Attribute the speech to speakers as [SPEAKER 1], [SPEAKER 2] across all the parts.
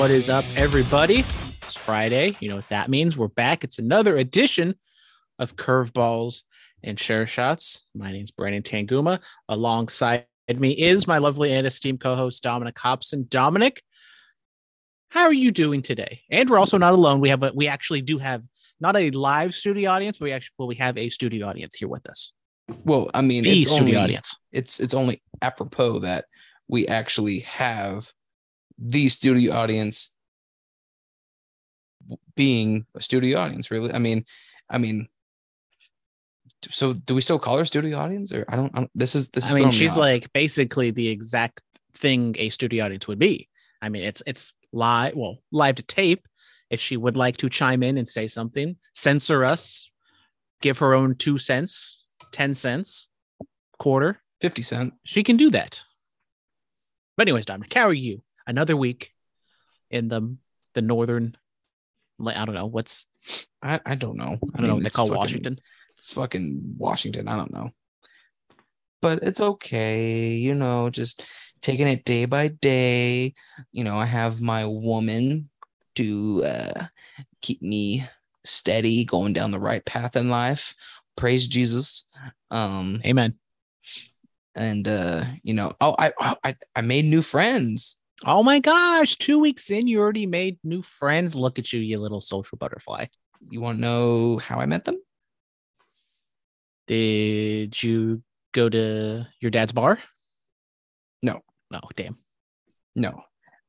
[SPEAKER 1] What is up, everybody? It's Friday. You know what that means. We're back. It's another edition of Curveballs and Chair Shots. My name's Brandon Tanguma. Alongside me is my lovely and esteemed co-host Dominic Hobson. Dominic, how are you doing today? And we're also not alone. We have a we actually do have not a live studio audience, but we actually well, we have a studio audience here with us.
[SPEAKER 2] Well, I mean,
[SPEAKER 1] The
[SPEAKER 2] it's
[SPEAKER 1] studio
[SPEAKER 2] only,
[SPEAKER 1] audience.
[SPEAKER 2] It's it's only apropos that we actually have the studio audience being a studio audience. Really, I mean, I mean, so do we still call her studio audience, or I don't? I don't this is this. Is
[SPEAKER 1] I mean,
[SPEAKER 2] throwing me
[SPEAKER 1] she's like basically the exact thing a studio audience would be. I mean, it's it's live, well, live to tape. If she would like to chime in and say something, censor us, give her own two cents, ten cents, quarter,
[SPEAKER 2] fifty cent.
[SPEAKER 1] she can do that. But anyways, Dominic, how are you? Another week in the the northern, I don't know what's
[SPEAKER 2] I, I don't know.
[SPEAKER 1] I don't know what they call
[SPEAKER 2] fucking-
[SPEAKER 1] Washington.
[SPEAKER 2] It's fucking Washington. I don't know. But it's okay, you know, just taking it day by day. You know, I have my woman to uh, keep me steady, going down the right path in life. Praise Jesus. Um,
[SPEAKER 1] Amen.
[SPEAKER 2] and uh, you know, oh, I I I made new friends.
[SPEAKER 1] Oh my gosh, two weeks in, you already made new friends. Look at you, you little social butterfly.
[SPEAKER 2] You want to know how I met them?
[SPEAKER 1] Did you go to your dad's bar?
[SPEAKER 2] No.
[SPEAKER 1] No, damn.
[SPEAKER 2] No.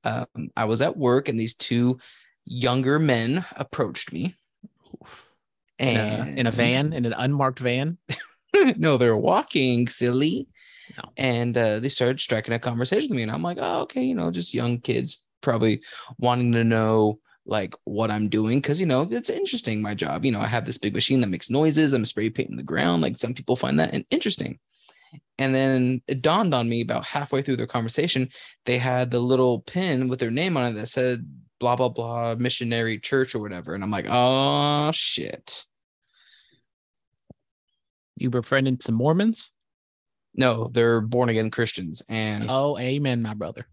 [SPEAKER 2] Um, I was at work and these two younger men approached me.
[SPEAKER 1] In a, in a van, in an unmarked van.
[SPEAKER 2] no, they're walking, silly.
[SPEAKER 1] No.
[SPEAKER 2] And uh, they started striking a conversation with me. And I'm like, oh, okay, you know, just young kids probably wanting to know like what I'm doing. Cause you know, it's interesting, my job. You know, I have this big machine that makes noises. I'm spray painting the ground. Like some people find that in- interesting. And then it dawned on me about halfway through their conversation, they had the little pin with their name on it that said blah blah blah missionary church or whatever. And I'm like, oh shit.
[SPEAKER 1] You befriended some Mormons.
[SPEAKER 2] No, they're born again Christians. And
[SPEAKER 1] Oh, amen, my brother.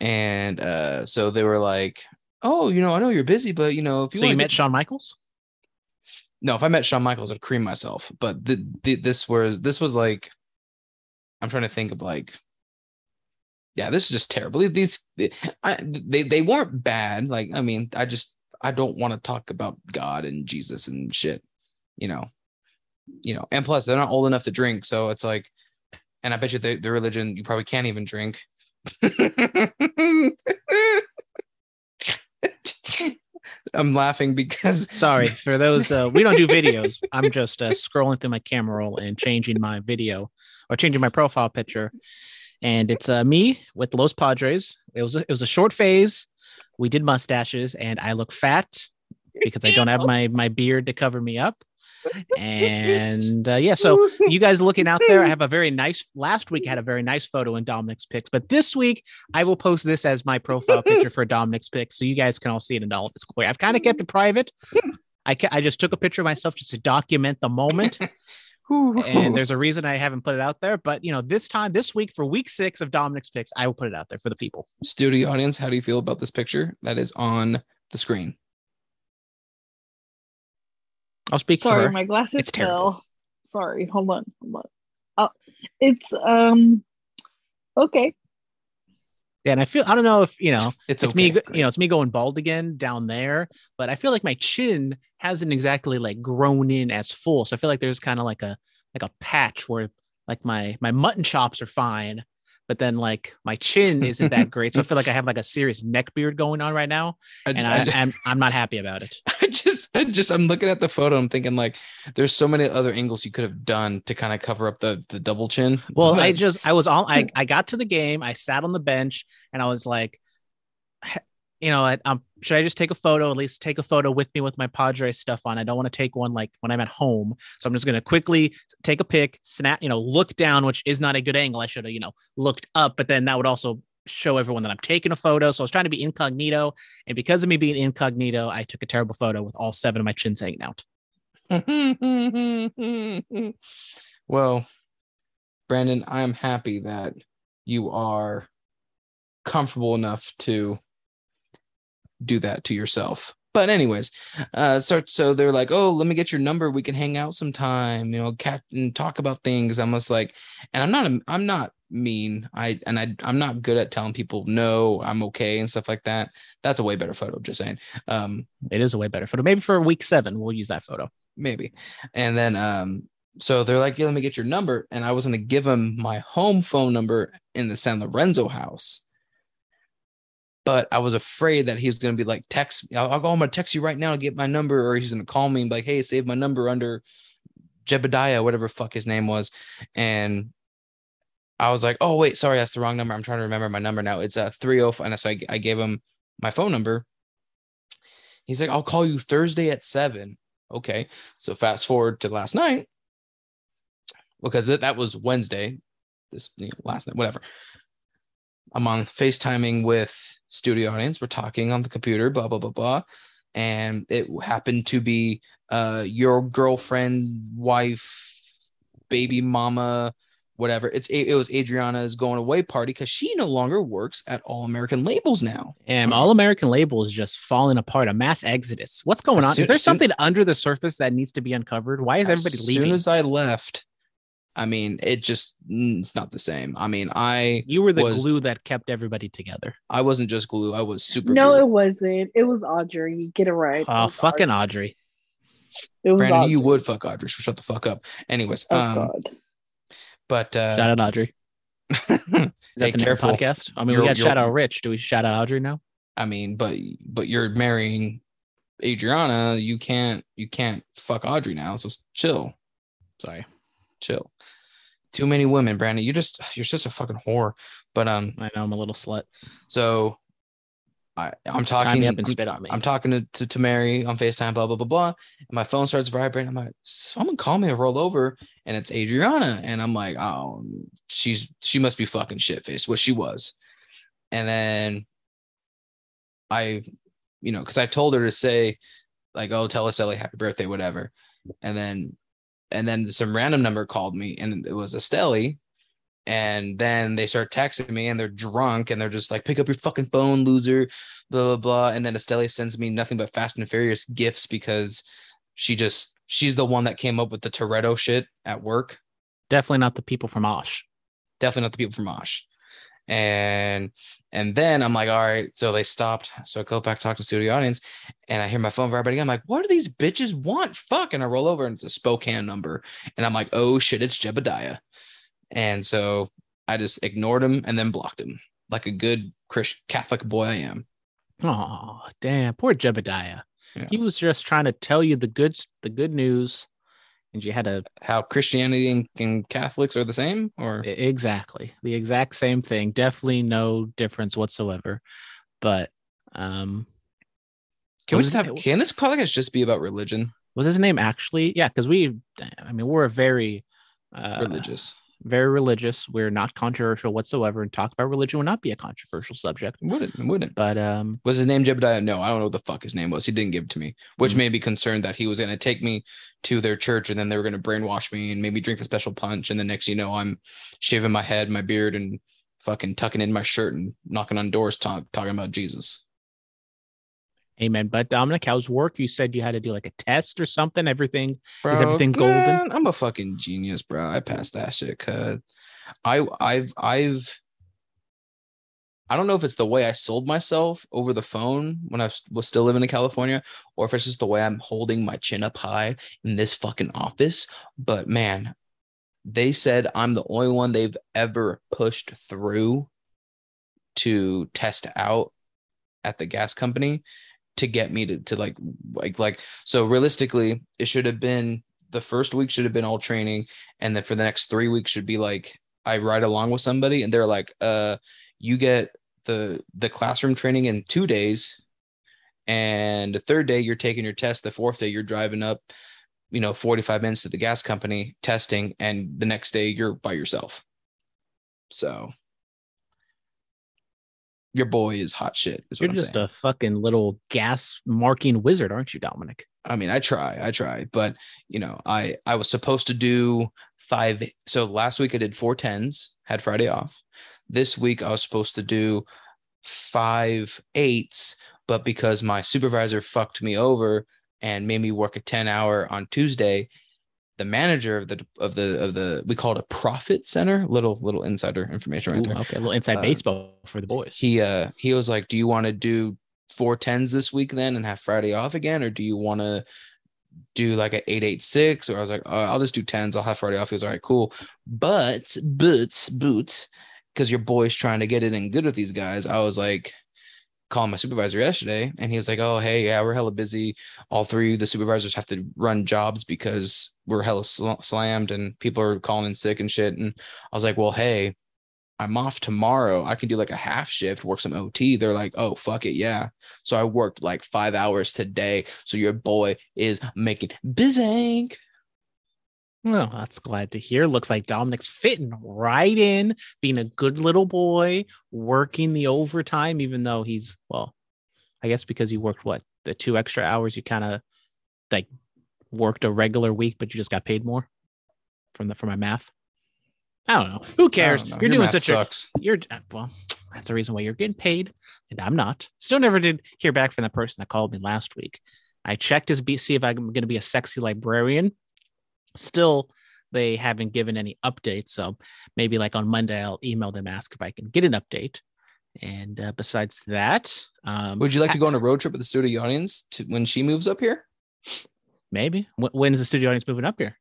[SPEAKER 2] and uh so they were like oh you know i know you're busy but you know if you
[SPEAKER 1] So you met
[SPEAKER 2] get-"
[SPEAKER 1] Shawn Michaels?
[SPEAKER 2] no if i met Shawn michaels i'd cream myself but the, the, this was this was like i'm trying to think of like yeah this is just terrible these I, they they weren't bad like i mean i just i don't want to talk about god and jesus and shit you know you know and plus they're not old enough to drink so it's like and i bet you the, the religion you probably can't even drink i'm laughing because
[SPEAKER 1] Sorry for those. Uh, we don't do videos. I'm just uh, scrolling through my camera roll and changing my video or changing my profile picture. And it's uh, me with Los Padres. It was a, it was a short phase. We did mustaches, and I look fat because I don't have my my beard to cover me up. And uh, yeah, so you guys looking out there, I have a very nice. Last week I had a very nice photo in Dominic's pics, but this week I will post this as my profile picture for Dominic's pics, so you guys can all see it in all its glory. I've kind of kept it private. I ca- I just took a picture of myself just to document the moment, and there's a reason I haven't put it out there. But you know, this time, this week for week six of Dominic's picks, I will put it out there for the people.
[SPEAKER 2] studio audience, how do you feel about this picture that is on the screen?
[SPEAKER 1] I'll speak
[SPEAKER 3] Sorry,
[SPEAKER 1] for her.
[SPEAKER 3] my glasses
[SPEAKER 1] It's terrible.
[SPEAKER 3] fell. Sorry, hold on, hold on. Oh, it's um okay.
[SPEAKER 1] Yeah, and I feel I don't know if you know
[SPEAKER 2] It's,
[SPEAKER 1] it's,
[SPEAKER 2] okay.
[SPEAKER 1] me, go- you know, it's me going bald again down there, but I feel like my chin hasn't exactly like grown in as full. So I feel like there's kind of like a like a patch where like my my mutton chops are fine, but then like my chin isn't that great. So I feel like I have like a serious neck beard going on right now,
[SPEAKER 2] I,
[SPEAKER 1] and
[SPEAKER 2] I,
[SPEAKER 1] I, I'm I'm not happy about it.
[SPEAKER 2] I just, I just, I'm looking at the photo. I'm thinking like, there's so many other angles you could have done to kind of cover up the the double chin.
[SPEAKER 1] Well, I just I was all I I got to the game, I sat on the bench, and I was like, you know, I, um, should I just take a photo? At least take a photo with me with my Padres stuff on. I don't want to take one like when I'm at home, so I'm just gonna quickly take a pic, snap, you know, look down, which is not a good angle. I should have, you know, looked up, but then that would also show everyone that I'm taking a photo. So I was trying to be incognito, and because of me being incognito, I took a terrible photo with all seven of my chins hanging out.
[SPEAKER 2] well, Brandon, I am happy that you are comfortable enough to do that to yourself. But anyways, uh, so so they're like, oh, let me get your number. We can hang out sometime, you know, cat and talk about things. I'm just like, and I'm not, a, I'm not mean. I and I, I'm not good at telling people no, I'm okay and stuff like that. That's a way better photo. Just saying. Um,
[SPEAKER 1] It is a way better photo. Maybe for week seven, we'll use that photo.
[SPEAKER 2] maybe. And then um so they're like, yeah, let me get your number. And I was gonna give them my home phone number in the San Lorenzo house. But I was afraid that he was gonna be like, text I'll, I'll go, I'm gonna text you right now to get my number, or he's gonna call me and be like, hey, save my number under Jebediah, whatever fuck his name was. And I was like, oh wait, sorry, that's the wrong number. I'm trying to remember my number now. It's uh, a 305. And so I, I gave him my phone number. He's like, I'll call you Thursday at seven. Okay. So fast forward to last night, because that, that was Wednesday, this you know, last night, whatever. I'm on FaceTiming with studio audience. We're talking on the computer, blah, blah, blah, blah. And it happened to be uh your girlfriend, wife, baby mama, whatever. It's it was Adriana's going away party because she no longer works at All American Labels now.
[SPEAKER 1] And All American Labels just falling apart. A mass exodus. What's going on?
[SPEAKER 2] soon-
[SPEAKER 1] is there
[SPEAKER 2] soon-
[SPEAKER 1] something under the surface that needs to be uncovered? Why is everybody leaving?
[SPEAKER 2] as soon as I left, I mean, it just mm, it's not the same. I mean, I
[SPEAKER 1] you were the
[SPEAKER 2] was-
[SPEAKER 1] glue that kept everybody together.
[SPEAKER 2] I wasn't just glue. I was super.
[SPEAKER 3] No,
[SPEAKER 2] glue.
[SPEAKER 3] it wasn't. It was Audrey. Get it right. It
[SPEAKER 1] Oh,
[SPEAKER 3] was
[SPEAKER 1] fucking
[SPEAKER 3] Audrey.
[SPEAKER 1] Audrey.
[SPEAKER 3] It was
[SPEAKER 2] Brandon,
[SPEAKER 3] Audrey.
[SPEAKER 2] you would fuck Audrey. So shut the fuck up. Anyways,
[SPEAKER 3] Oh
[SPEAKER 2] um,
[SPEAKER 3] God.
[SPEAKER 2] but uh,
[SPEAKER 1] Shout out Audrey. Is that
[SPEAKER 2] hey,
[SPEAKER 1] the name of the podcast? I mean,
[SPEAKER 2] You're-
[SPEAKER 1] we got shout out Rich. Do we shout out Audrey now?
[SPEAKER 2] I mean, but but you're marrying Adriana. You can't you can't fuck Audrey now. So chill,
[SPEAKER 1] Sorry.
[SPEAKER 2] Chill. Too many women, Brandon. You just you're such a fucking whore. But um,
[SPEAKER 1] I know I'm a little slut.
[SPEAKER 2] so I I'm talking.
[SPEAKER 1] up and
[SPEAKER 2] I'm-
[SPEAKER 1] spit on me.
[SPEAKER 2] I'm talking to, to, to Mary on FaceTime, blah, blah, blah, blah. And my phone starts vibrating. I'm like, someone call me, I roll over, and it's Adriana. And I'm like, oh, she's she must be fucking shit faced, what she was. And then I, you know, because I told her to say, like, oh, tell us Ellie happy birthday, whatever. And then and then some random number called me and it was Estelle. And then they start texting me and they're drunk and they're just like, pick up your fucking phone, loser blah blah blah. And then Estelle sends me nothing but Fast and Furious gifts because she just she's the one that came up with the Toretto shit at work.
[SPEAKER 1] Definitely not the people from Osh.
[SPEAKER 2] Definitely not the people from Osh. And and then I'm like, all right. So they stopped. So I go back talk to the studio audience, and I hear my phone vibrating. I'm like, what do these bitches want? Fuck. And I roll over and it's a Spokane number. And I'm like, oh shit, it's Jebediah. And so I just ignored him and then blocked him like a good Christ Catholic boy I am.
[SPEAKER 1] Oh, damn. Poor Jebediah.
[SPEAKER 2] Yeah.
[SPEAKER 1] He was just trying to tell you the good the good news. And you had a
[SPEAKER 2] how Christianity and, Catholics are the same, or
[SPEAKER 1] Exactly. The exact same thing. Definitely no difference whatsoever. But um
[SPEAKER 2] can we just have can this podcast just be about religion?
[SPEAKER 1] was his name actually? Yeah, because we I mean we're a very uh
[SPEAKER 2] Religious
[SPEAKER 1] very religious. We're not controversial whatsoever and talk about religion would not be a controversial subject.
[SPEAKER 2] wouldn't wouldn't
[SPEAKER 1] But um
[SPEAKER 2] was his name Jebediah? No, I don't know what the fuck his name was. He didn't give it to me, which
[SPEAKER 1] Mhm.
[SPEAKER 2] made me concerned that he was going to take me to their church and then they were going to brainwash me and maybe drink the special punch. And the next, you know, I'm shaving my head, my beard, and fucking tucking in my shirt and knocking on doors, talk, talking about Jesus.
[SPEAKER 1] Amen. But Dominic, how's work? You said you had to do like a test or something. Everything
[SPEAKER 2] Bro,
[SPEAKER 1] Is everything golden?
[SPEAKER 2] man, I'm a fucking genius, bro. I passed that shit. Cause I, I've, I've, I don't know if it's the way I sold myself over the phone when I was- was still living in California, or if it's just the way I'm holding my chin up high in this fucking office. But man, they said I'm the only one they've ever pushed through to test out at the gas company to get me to, to like like like so realistically it should have been the first week should have been all training and then for the next three weeks should be like i ride along with somebody and they're like uh you get the the classroom training in two days and the third day you're taking your test the fourth day you're driving up you know 45 minutes to the gas company testing and the next day you're by yourself. So your boy is hot shit is
[SPEAKER 1] you're
[SPEAKER 2] I'm
[SPEAKER 1] just
[SPEAKER 2] saying.
[SPEAKER 1] a fucking little gas marking wizard, aren't you, Dominic?
[SPEAKER 2] I mean, I try, I try, but you know, I I was supposed to do five. So last week I did four tens, had Friday off. This week I was supposed to do five eights, but because my supervisor fucked me over and made me work a 10 hour on Tuesday, the manager of the of the of the we call it a profit center, little little insider information right
[SPEAKER 1] Ooh,
[SPEAKER 2] there.
[SPEAKER 1] okay, a little inside
[SPEAKER 2] Uh,
[SPEAKER 1] baseball for the boys.
[SPEAKER 2] He uh he was like, Do you want to do four tens this week then and have Friday off again? Or do you want to do like an eight eight six? Or I was like, oh, I'll just do tens, I'll have Friday off. He was all right, cool. But boots, boots, because your boy's trying to get it in good with these guys. I was like calling my supervisor yesterday and he was like, Oh, hey, yeah, we're hella busy. All three of the supervisors have to run jobs because we're hella sl- slammed and people are calling in sick and shit. And I was like, Well, hey, I'm off tomorrow. I can do like a half shift, work some OT. They're like, oh, fuck it. Yeah. So I worked like five hours today. So your boy is making busy.
[SPEAKER 1] Well, that's glad to hear. Looks like Dominic's fitting right in, being a good little boy, working the overtime, even though he's well, I guess because you worked what the two extra hours, you kind of like worked a regular week, but you just got paid more from the from my math. I don't know. Who cares?
[SPEAKER 2] Know.
[SPEAKER 1] You're
[SPEAKER 2] Your
[SPEAKER 1] doing such
[SPEAKER 2] sucks.
[SPEAKER 1] a you're uh, well. That's the reason why you're getting paid, and I'm not. Still never did hear back from the person that called me last week. I checked be see if I'm going to be a sexy librarian. Still, they haven't given any updates. So maybe like on Monday, I'll email them ask if I can get an update. And uh, besides that, um,
[SPEAKER 2] Would you like to go on a road trip with the studio audience to when she moves up here?
[SPEAKER 1] maybe Wh- when is the studio audience moving up here?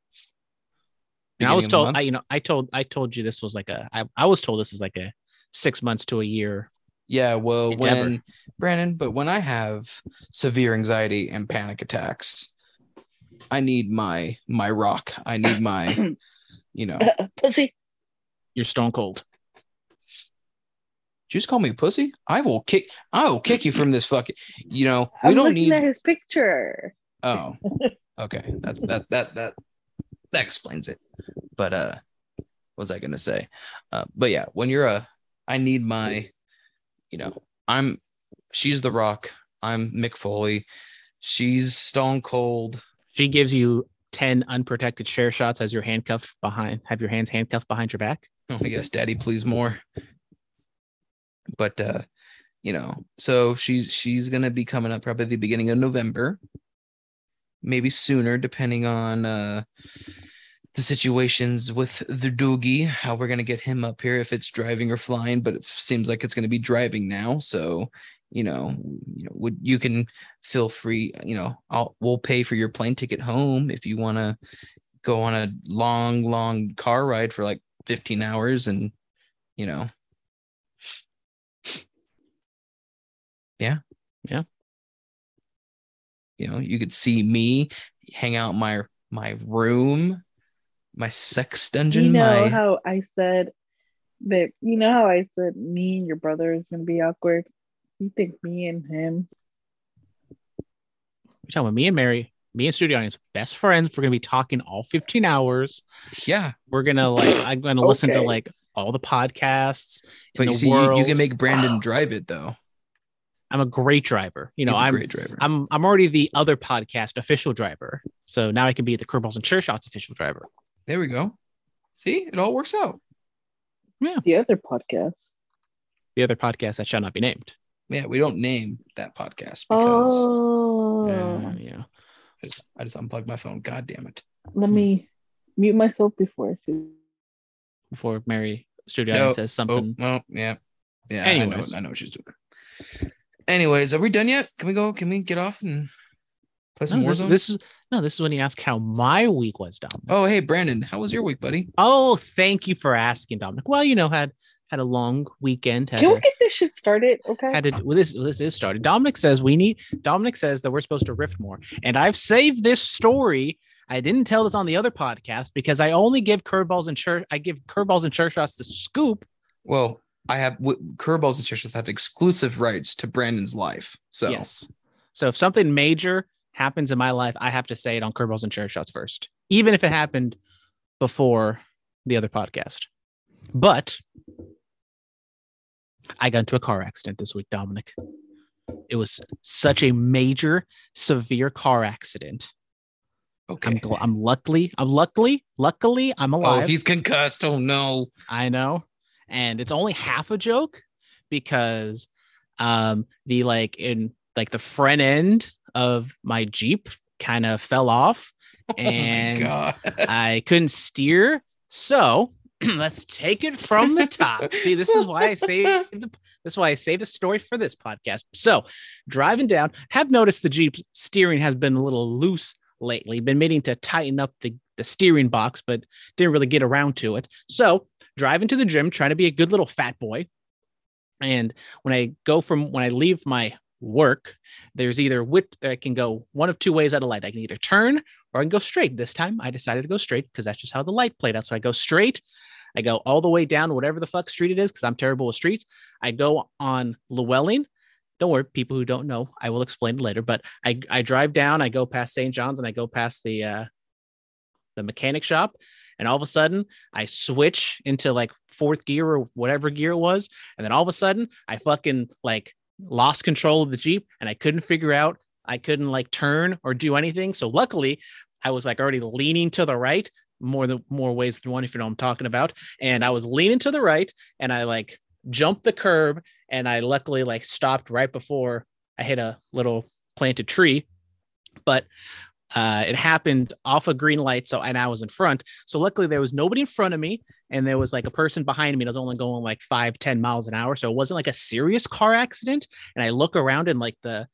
[SPEAKER 1] And I was told. I, you know, I told, I told you this was like a, I, I was told this is like a six months to a year.
[SPEAKER 2] Yeah, well,
[SPEAKER 1] Endeavor.
[SPEAKER 2] when Brandon, but when I have severe anxiety and panic attacks, I need my my rock. I need my, you know.
[SPEAKER 3] Pussy.
[SPEAKER 1] You're stone cold.
[SPEAKER 2] you just call me a pussy? I will kick. I will kick you from this fucking. You know, we
[SPEAKER 3] I'm
[SPEAKER 2] don't need.
[SPEAKER 3] at his picture.
[SPEAKER 2] Oh, okay. That's that that that that explains it. But uh, what was I gonna say? Uh, but yeah, when you're a, I need my, you know, I'm. She's the Rock. I'm Mick Foley. She's Stone Cold.
[SPEAKER 1] She gives you 10 unprotected chair shots as you're handcuffed behind, have your hands handcuffed behind your back.
[SPEAKER 2] Oh, guess Daddy, please more. But uh, you know, so she's she's gonna be coming up probably the beginning of November, maybe sooner, depending on uh the situations with the doogie, how we're gonna get him up here if it's driving or flying, but it seems like it's gonna be driving now. So, you know, you know, would you can feel free, you know, I'll we'll pay for your plane ticket home if you wanna go on a long, long car ride for like 15 hours and you know yeah
[SPEAKER 1] Yeah.
[SPEAKER 2] you know you could see me hang out in my my room my sex dungeon
[SPEAKER 3] you know
[SPEAKER 2] my
[SPEAKER 3] how I said, babe, you know how I said me and your brother is gonna be awkward? You think me and him?
[SPEAKER 1] You're talking about me and Mary, me and studio audience, best friends. We're gonna be talking all 15 hours.
[SPEAKER 2] yeah
[SPEAKER 1] We're gonna like, I'm gonna listen to like all the podcasts
[SPEAKER 2] but you see you, you can make brandon
[SPEAKER 3] Wow.
[SPEAKER 2] drive it though
[SPEAKER 1] I'm a great driver. You know,
[SPEAKER 2] He's a
[SPEAKER 1] I'm
[SPEAKER 2] great driver
[SPEAKER 1] I'm I'm already the other podcast official driver. So now I can be the Curveballs and Chair Shots official driver.
[SPEAKER 2] there we go see it all works out Yeah.
[SPEAKER 3] The other podcast.
[SPEAKER 1] The other podcast that shall not be named.
[SPEAKER 2] Yeah we don't name that podcast because
[SPEAKER 3] Oh,
[SPEAKER 1] Uh, yeah.
[SPEAKER 2] I, just, I just unplugged my phone god damn it
[SPEAKER 3] let me mute myself before I see.
[SPEAKER 1] Before Mary studio
[SPEAKER 2] No.
[SPEAKER 1] audience says
[SPEAKER 2] Oh,
[SPEAKER 1] something.
[SPEAKER 2] well, yeah. Yeah. I know,
[SPEAKER 1] Anyways.
[SPEAKER 2] I know what she's doing. Anyways, are we done yet? Can we go? Can we get off and play some
[SPEAKER 1] No, this, this is no, this is when you ask how my week was, Dominic.
[SPEAKER 2] Oh, hey, Brandon, how was your week, buddy?
[SPEAKER 1] Oh, thank you for asking, Dominic. Well, you know, had had a long weekend. Had
[SPEAKER 3] Can
[SPEAKER 1] a,
[SPEAKER 3] we get this shit started? Okay.
[SPEAKER 1] had to well, this this is started. Dominic says we need Dominic says that we're supposed to riff more. And I've saved this story. I didn't tell this on the other podcast because I only give curveballs and church I give curveballs and chair shots the scoop.
[SPEAKER 2] Well, I have w- curveballs and chair shots have exclusive rights to Brandon's life. So
[SPEAKER 1] Yes. So if something major happens in my life, I have to say it on curveballs and chair shots first, even if it happened before the other podcast. But I got into a car accident this week, Dominic. It was such a major, severe car accident.
[SPEAKER 2] okay.
[SPEAKER 1] I'm gl- I'm luckily, I'm luckily, luckily, I'm alive.
[SPEAKER 2] oh, he's concussed. Oh no.
[SPEAKER 1] I know. And it's only half a joke because um the like in like the front end of my Jeep kind of fell off and
[SPEAKER 2] oh.
[SPEAKER 1] I couldn't steer. So let's take it from the top. See, this is why I say this is why I say the story for this podcast. So driving down, have noticed the Jeep steering has been a little loose lately. Been meaning to tighten up the, the steering box, but didn't really get around to it. So driving to the gym, trying to be a good little fat boy. And when I go from when I leave my work, there's either which I can go one of two ways at a light. I can either turn or I can go straight. This time I decided to go straight because that's just how the light played out. So I go straight. I go all the way down whatever the fuck street it is because I'm terrible with streets. I go on Llewellyn. Don't worry, people who don't know, I will explain later. But I I drive down, I go past St. John's, and I go past the uh, the mechanic shop, and all of a sudden I switch into like fourth gear or whatever gear it was, and then all of a sudden I fucking like lost control of the Jeep, and I couldn't figure out, I couldn't like turn or do anything. So luckily, I was like already leaning to the right more than more ways than one if you know what I'm talking about. And I was leaning to the right and I like jumped the curb and I luckily like stopped right before I hit a little planted tree. But uh, it happened off a green light. So, and I was in front. So, luckily, there was nobody in front of me, and there was like a person behind me. I was only going like five ten miles an hour. So, it wasn't like a serious car accident. And I look around and like the,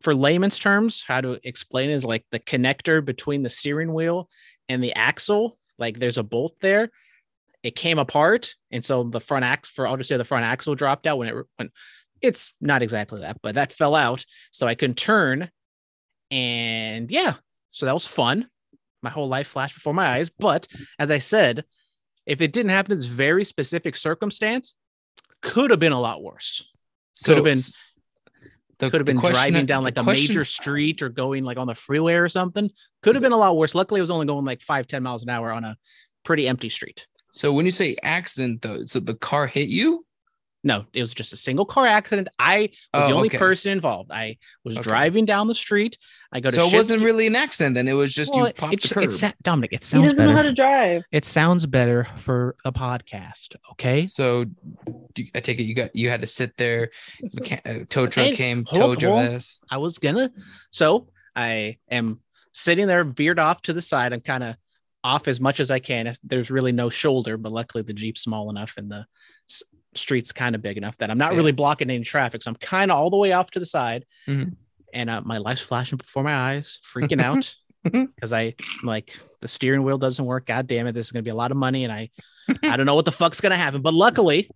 [SPEAKER 1] for layman's terms, how to explain is like the connector between the steering wheel and the axle, like there's a bolt there. It came apart, and so the front axle for I'll just say the front axle dropped out when it when it's not exactly that, but that fell out, so I couldn't turn. And yeah, so that was fun. My whole life flashed before my eyes. But as I said, if it didn't happen in this very specific circumstance, could have been a lot worse. Could have been
[SPEAKER 2] the-
[SPEAKER 1] could have been
[SPEAKER 2] question-
[SPEAKER 1] driving down like a
[SPEAKER 2] question-
[SPEAKER 1] major street or going like on the freeway or something. Could have been a lot worse. Luckily, it was only going like five, 10 miles an hour on a pretty empty street.
[SPEAKER 2] So when you say accident, though, so the car hit you?
[SPEAKER 1] No, it was just a single car accident. I was the
[SPEAKER 2] Oh,
[SPEAKER 1] only
[SPEAKER 2] okay.
[SPEAKER 1] person involved. I was
[SPEAKER 2] Okay.
[SPEAKER 1] driving down the street. I go to
[SPEAKER 2] So it wasn't really an accident. Then it was just
[SPEAKER 1] Well,
[SPEAKER 2] you popped
[SPEAKER 1] it,
[SPEAKER 2] the
[SPEAKER 1] it,
[SPEAKER 2] curb.
[SPEAKER 1] sa- Dominic, it sounds.
[SPEAKER 3] He
[SPEAKER 1] sounds
[SPEAKER 3] doesn't know how to drive.
[SPEAKER 1] It sounds better for a podcast. Okay.
[SPEAKER 2] So do, I take it you got you had to sit there. Mechan- uh, tow truck
[SPEAKER 1] Hey,
[SPEAKER 2] came,
[SPEAKER 1] hold-
[SPEAKER 2] towed your ass.
[SPEAKER 1] I was gonna. So I am sitting there, veered off to the side. I'm kind of off as much as I can. There's really no shoulder, but luckily the Jeep's small enough and the s- street's kind of big enough that I'm not
[SPEAKER 2] Yeah.
[SPEAKER 1] really blocking any traffic. So I'm kind of all the way off to the side.
[SPEAKER 2] Mhm.
[SPEAKER 1] And uh, my life's flashing before my eyes, freaking out because I I'm like the steering wheel doesn't work. God damn it, this is gonna be a lot of money, and I I don't know what the fuck's gonna happen. But luckily,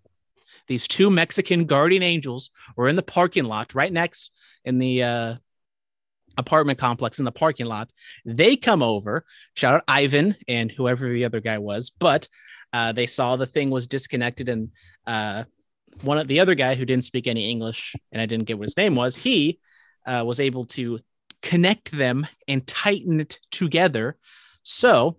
[SPEAKER 1] these two Mexican guardian angels were in the parking lot right next in the uh, apartment complex in the parking lot. They come over, shout out Ivan and whoever the other guy was, but uh, they saw the thing was disconnected and uh, one of the other guy who didn't speak any English and I didn't get what his name was, he uh, was able to connect them and tighten it together. So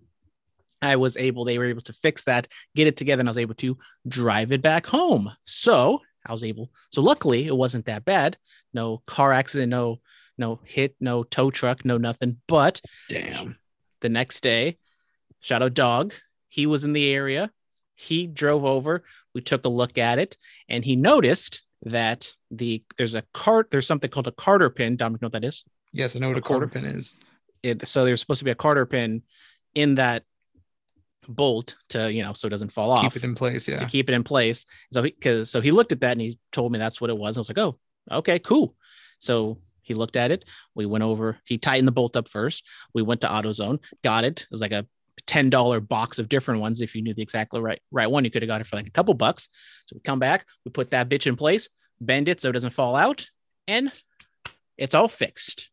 [SPEAKER 1] I was able, they were able to fix that, get it together, and I was able to drive it back home. So I was able, so luckily it wasn't that bad. No car accident, no, no hit, no tow truck, no nothing. But
[SPEAKER 2] Damn.
[SPEAKER 1] the next day, shadow dog, he was in the area. He drove over. We took a look at it, and he noticed that the there's a cart, there's something called a cotter pin. Dominic, know what that is?
[SPEAKER 2] Yes, I know what
[SPEAKER 1] A
[SPEAKER 2] a quarter
[SPEAKER 1] quarter-
[SPEAKER 2] pin is.
[SPEAKER 1] it so there's supposed to be a cotter pin in that bolt to you know so it doesn't fall off
[SPEAKER 2] Keep it in place. Yeah to
[SPEAKER 1] keep it in place. So he because so he looked at that and he told me that's what it was. I was like, oh, okay, cool. So he looked at it. We went over. He tightened the bolt up first. We went to AutoZone, got it. It was like a ten dollar box of different ones. If you knew the exactly right right one, you could have got it for like a couple bucks. So we come back, we put that bitch in place, bend it so it doesn't fall out, and it's all fixed.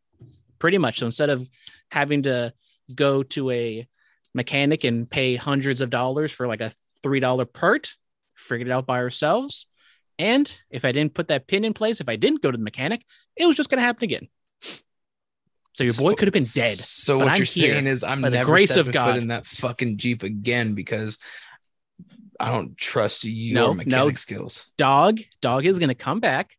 [SPEAKER 1] Pretty much. So instead of having to go to a mechanic and pay hundreds of dollars for like a three dollar part, figured it out by ourselves. And if I didn't put that pin in place, if I didn't go to the mechanic, it was just going to happen again. So your boy
[SPEAKER 2] So-
[SPEAKER 1] could have been dead.
[SPEAKER 2] So what
[SPEAKER 1] I'm
[SPEAKER 2] you're saying is I'm
[SPEAKER 1] by the
[SPEAKER 2] never
[SPEAKER 1] grace
[SPEAKER 2] stepping
[SPEAKER 1] of God.
[SPEAKER 2] foot in that fucking Jeep again because I don't trust your
[SPEAKER 1] No,
[SPEAKER 2] mechanic
[SPEAKER 1] no.
[SPEAKER 2] skills.
[SPEAKER 1] Dog, dog is going to come back.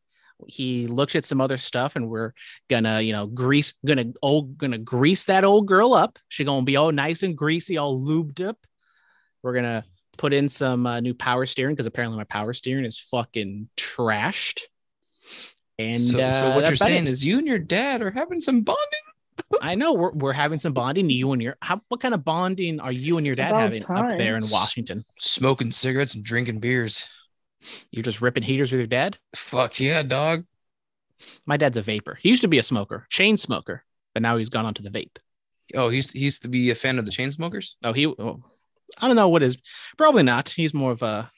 [SPEAKER 1] He looked at some other stuff, and we're gonna, you know, grease, gonna old, gonna grease that old girl up. She gonna be all nice and greasy, all lubed up. We're gonna put in some uh, new power steering because apparently my power steering is fucking trashed. And
[SPEAKER 2] so,
[SPEAKER 1] uh,
[SPEAKER 2] so what you're saying
[SPEAKER 1] it.
[SPEAKER 2] is you and your dad are having some bonding.
[SPEAKER 1] I know we're, we're having some bonding. You and your how what kind of bonding are you and your dad
[SPEAKER 3] About
[SPEAKER 1] having up there in
[SPEAKER 3] time.
[SPEAKER 1] Washington?
[SPEAKER 2] Smoking cigarettes and drinking beers.
[SPEAKER 1] You're just ripping heaters with your dad?
[SPEAKER 2] Fuck yeah, dog.
[SPEAKER 1] My dad's a vapor. He used to be a smoker, chain smoker, but now he's gone on to the vape.
[SPEAKER 2] Oh, he's he used to be a fan of the chain smokers.
[SPEAKER 1] Oh, he oh, I don't know what is probably not. He's more of a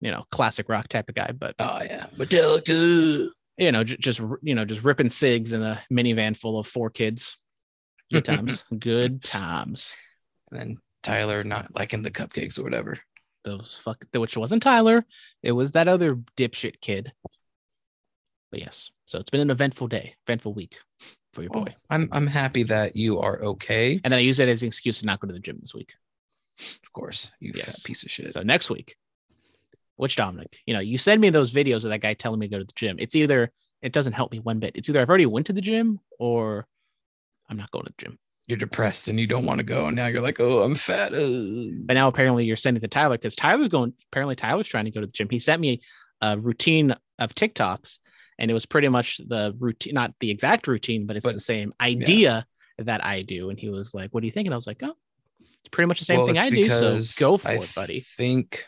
[SPEAKER 1] you know classic rock type of guy, but
[SPEAKER 2] Oh yeah, Metallica.
[SPEAKER 1] You know j- just you know just ripping cigs in a minivan full of four kids. Good times. Good times.
[SPEAKER 2] And then Tyler not liking the cupcakes or whatever.
[SPEAKER 1] Those fuck which wasn't Tyler. It was that other dipshit kid. But yes, so it's been an eventful day, eventful week for your boy.
[SPEAKER 2] I'm I'm happy that you are okay.
[SPEAKER 1] And then I use it as an excuse to not go to the gym this week.
[SPEAKER 2] Of course, you
[SPEAKER 1] Yes.
[SPEAKER 2] fat piece of shit.
[SPEAKER 1] So next week, which Dominic, you know, you send me those videos of that guy telling me to go to the gym. It's either it doesn't help me one bit. It's either I've already went to the gym or I'm not going to the gym.
[SPEAKER 2] You're depressed and you don't want to go, and now you're like, oh, I'm fat. uh."
[SPEAKER 1] But now apparently you're sending to Tyler because Tyler's going. Apparently Tyler's trying to go to the gym. He sent me a routine of TikToks, and it was pretty much the routine, not the exact routine, but it's
[SPEAKER 2] But-
[SPEAKER 1] the same idea that I do. And he was like, "What do you think?" And I was like, "Oh, it's pretty much the same
[SPEAKER 2] Well,
[SPEAKER 1] thing I do. So go for
[SPEAKER 2] I
[SPEAKER 1] it, buddy."
[SPEAKER 2] think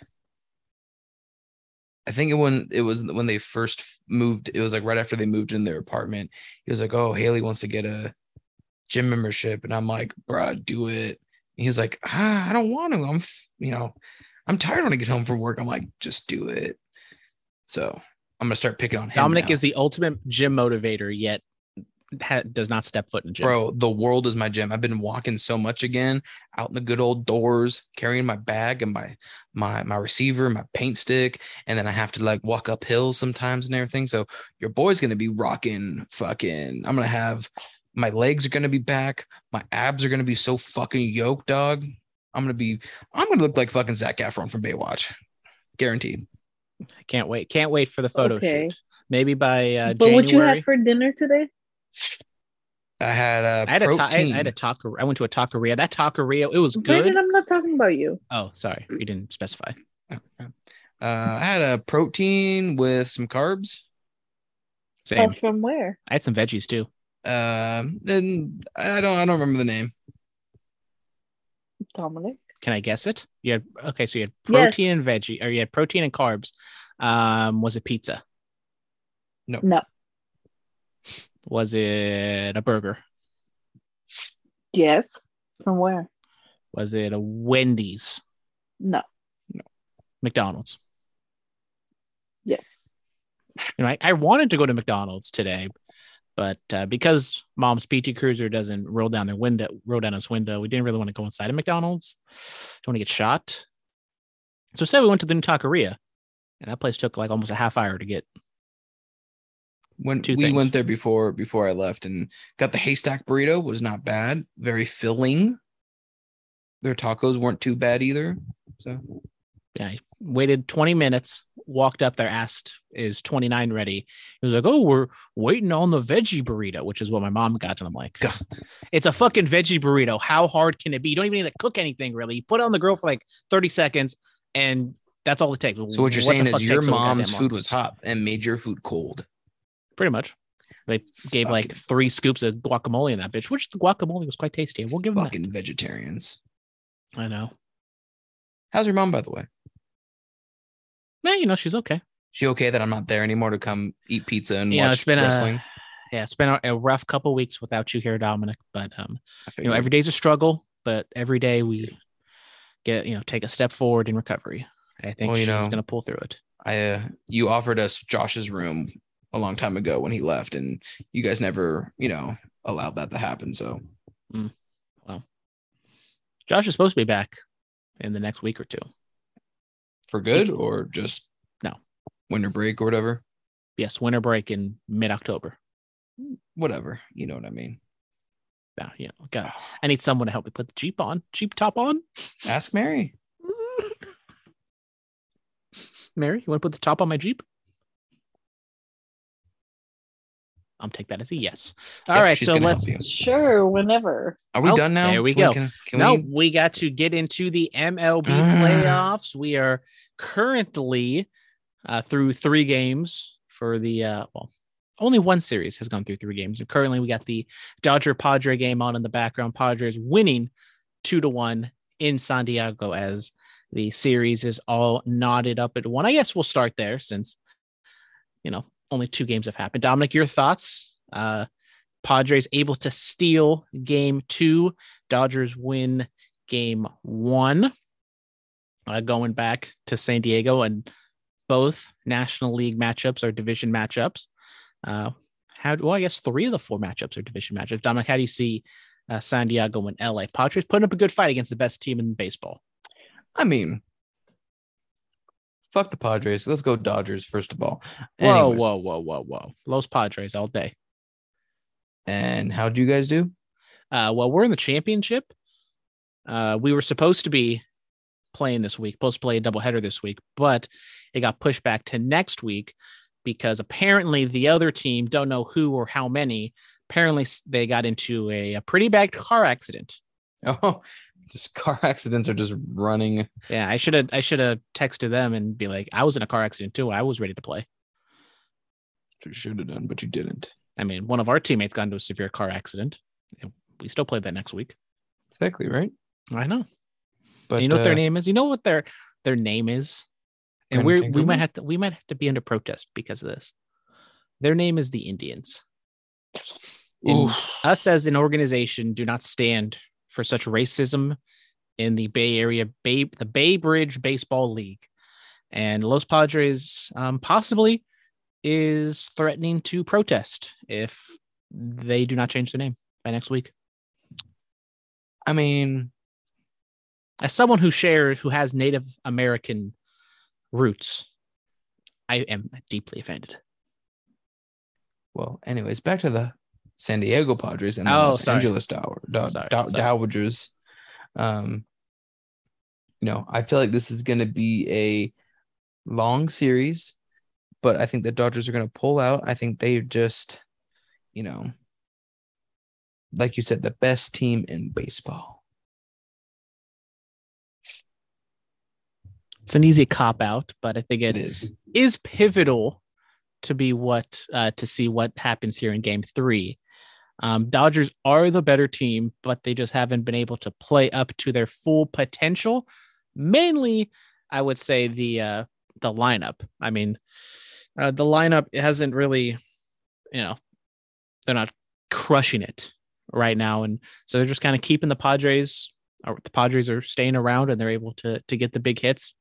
[SPEAKER 2] I think it when it was when they first moved, it was like right after they moved in their apartment. He was like, "Oh, Haley wants to get a gym membership," and I'm like, "Bruh, do it." And he's like, ah, "I don't want to. I'm, you know, I'm tired when I get home from work." I'm like, "Just do it." So I'm gonna start picking on him.
[SPEAKER 1] Dominic
[SPEAKER 2] now.
[SPEAKER 1] is the ultimate gym motivator, yet ha- does not step foot in gym.
[SPEAKER 2] Bro, the world is my gym. I've been walking so much again, out in the good old doors, carrying my bag and my my my receiver, my paint stick, and then I have to like walk up hills sometimes and everything. So your boy's gonna be rocking fucking. I'm gonna have my legs are gonna be back. My abs are gonna be so fucking yoked, dog. I'm gonna be. I'm gonna look like fucking Zac Efron from Baywatch, guaranteed.
[SPEAKER 1] I can't wait. Can't wait for the photo
[SPEAKER 3] Okay.
[SPEAKER 1] shoot. Maybe by uh,
[SPEAKER 3] but what you had for dinner today?
[SPEAKER 2] I had a
[SPEAKER 1] I had a ta- I,
[SPEAKER 2] protein.
[SPEAKER 1] I had a taco. I went to a taqueria. That taqueria, it was good.
[SPEAKER 3] Brandon, I'm not talking about you.
[SPEAKER 1] Oh, sorry, you didn't specify.
[SPEAKER 2] uh, I had a protein with some carbs.
[SPEAKER 1] Same.
[SPEAKER 3] Oh, from where?
[SPEAKER 1] I had some veggies too.
[SPEAKER 2] Um, and I don't I don't remember the name.
[SPEAKER 3] Dominic.
[SPEAKER 1] Can I guess it? You had okay, so you had
[SPEAKER 3] Yes.
[SPEAKER 1] protein and veggie, or you had protein and carbs. Um, was it pizza?
[SPEAKER 3] No. No.
[SPEAKER 1] Was it a burger?
[SPEAKER 3] Yes. From where?
[SPEAKER 1] Was it a Wendy's?
[SPEAKER 3] No. No.
[SPEAKER 1] McDonald's?
[SPEAKER 3] Yes.
[SPEAKER 1] You know, I, I wanted to go to McDonald's today, but uh, because Mom's PT Cruiser doesn't roll down their window, roll down its window, we didn't really want to go inside of McDonald's. Don't want to get shot. So instead, we went to the new taqueria, and that place took like almost a half hour to get.
[SPEAKER 2] When
[SPEAKER 1] Two
[SPEAKER 2] we
[SPEAKER 1] things.
[SPEAKER 2] went there before before I left and got the haystack burrito was not bad, very filling. Their tacos weren't too bad either. So
[SPEAKER 1] Yeah, I waited 20 minutes, walked up there, asked, "Is 29 ready?" He was like, "Oh, we're waiting on the veggie burrito," which is what my mom got, and I'm like,
[SPEAKER 2] Gah.
[SPEAKER 1] "It's a fucking veggie burrito. How hard can it be? You don't even need to cook anything really. You put it on the grill for like 30 seconds, and that's all it takes."
[SPEAKER 2] so what you're
[SPEAKER 1] the
[SPEAKER 2] saying is your mom's food was hot and made your food cold.
[SPEAKER 1] Pretty much. They gave like three scoops of guacamole in that bitch, which the guacamole was quite tasty. We'll give them that.
[SPEAKER 2] fucking vegetarians.
[SPEAKER 1] I know.
[SPEAKER 2] How's your mom by the way?
[SPEAKER 1] Man, you know she's okay.
[SPEAKER 2] She okay that I'm not there anymore to come eat pizza and
[SPEAKER 1] You know,
[SPEAKER 2] watch
[SPEAKER 1] it's been
[SPEAKER 2] wrestling?
[SPEAKER 1] a yeah, it's been a, rough couple weeks without you here, Dominic. But um, you know, every day's a struggle, but every day we get you know take a step forward in recovery. I think
[SPEAKER 2] Well,
[SPEAKER 1] she's
[SPEAKER 2] know,
[SPEAKER 1] gonna pull through it.
[SPEAKER 2] I uh, you offered us Josh's room a long time ago when he left, and you guys never, you know, allowed that to happen. So hmm. well.
[SPEAKER 1] Josh is supposed to be back in the next week or two.
[SPEAKER 2] for good or just
[SPEAKER 1] No.
[SPEAKER 2] winter break or whatever,
[SPEAKER 1] Yes, winter break in mid October.
[SPEAKER 2] whatever. You know what I mean.
[SPEAKER 1] Yeah, yeah. God, I need someone to help me put the Jeep on. Jeep top on.
[SPEAKER 2] Ask Mary.
[SPEAKER 1] Mary, you want to put the top on my Jeep? I'll take that as a yes. All
[SPEAKER 2] Yep,
[SPEAKER 1] right, so let's.
[SPEAKER 3] Sure, whenever.
[SPEAKER 2] Are we
[SPEAKER 1] Oh,
[SPEAKER 2] done now?
[SPEAKER 1] there we
[SPEAKER 2] Can
[SPEAKER 1] go.
[SPEAKER 2] Can, can
[SPEAKER 1] no,
[SPEAKER 2] we?
[SPEAKER 1] we... got to get into the MLB
[SPEAKER 2] Ah.
[SPEAKER 1] playoffs. We are currently uh, through three games for the uh, well, only one series has gone through three games. And currently we got the Dodger Padre game on in the background. Padres winning two to one in San Diego as the series is all knotted up at one. I guess we'll start there since, you know, only two games have happened. Dominic, your thoughts? Uh, Padres able to steal game two. Dodgers win game one. Uh, going back to San Diego, and both National League matchups are division matchups. Uh, how well, I guess three of the four matchups are division matchups. Dominic, how do you see uh, San Diego and LA Padres putting up a good fight against the best team in baseball?
[SPEAKER 2] I mean, fuck the Padres. Let's go Dodgers first of all.
[SPEAKER 1] Whoa,
[SPEAKER 2] Anyways,
[SPEAKER 1] whoa, whoa, whoa, whoa! Los Padres all day.
[SPEAKER 2] And how'd you guys do?
[SPEAKER 1] Uh, well, we're in the championship. Uh, we were supposed to be playing this week, supposed to play a doubleheader this week, but it got pushed back to next week because apparently the other team don't know who or how many. Apparently, they got into a, a pretty bad car accident.
[SPEAKER 2] Oh, just car accidents are just running.
[SPEAKER 1] Yeah, I should have I should have texted them and be like, I was in a car accident too. I was ready to play.
[SPEAKER 2] You should have done, but you didn't.
[SPEAKER 1] I mean, one of our teammates got into a severe car accident. We still played that next week.
[SPEAKER 2] Exactly right.
[SPEAKER 1] I know.
[SPEAKER 2] But
[SPEAKER 1] And you know what
[SPEAKER 2] uh,
[SPEAKER 1] their name is? You know what their their name is? And we're we might have to we might have to be under protest because of this. Their name is the Indians. In- us as an organization do not stand for such racism in the Bay Area Bay the Bay Bridge Baseball League. And Los Padres um, possibly is threatening to protest if they do not change their name by next week.
[SPEAKER 2] I mean,
[SPEAKER 1] as someone who shares who has Native American roots, I am deeply offended.
[SPEAKER 2] well, anyways, back to the San Diego Padres and the
[SPEAKER 1] Oh,
[SPEAKER 2] Los
[SPEAKER 1] sorry.
[SPEAKER 2] Angeles Dow- Dow-
[SPEAKER 1] Sorry,
[SPEAKER 2] Dow-
[SPEAKER 1] sorry.
[SPEAKER 2] Dowagers. Um, you know, I feel like this is going to be a long series, but I think the Dodgers are going to pull out. I think they just, you know, like you said, the best team in baseball.
[SPEAKER 1] It's an easy cop out, but I think
[SPEAKER 2] It
[SPEAKER 1] it
[SPEAKER 2] is.
[SPEAKER 1] is pivotal to be what uh, to see what happens here in Game Three. Um, Dodgers are the better team, but they just haven't been able to play up to their full potential. Mainly, I would say the uh, the lineup. I mean, uh, the lineup hasn't really, you know, they're not crushing it right now, and so they're just kind of keeping the Padres. Or the Padres are staying around, and they're able to to get the big hits.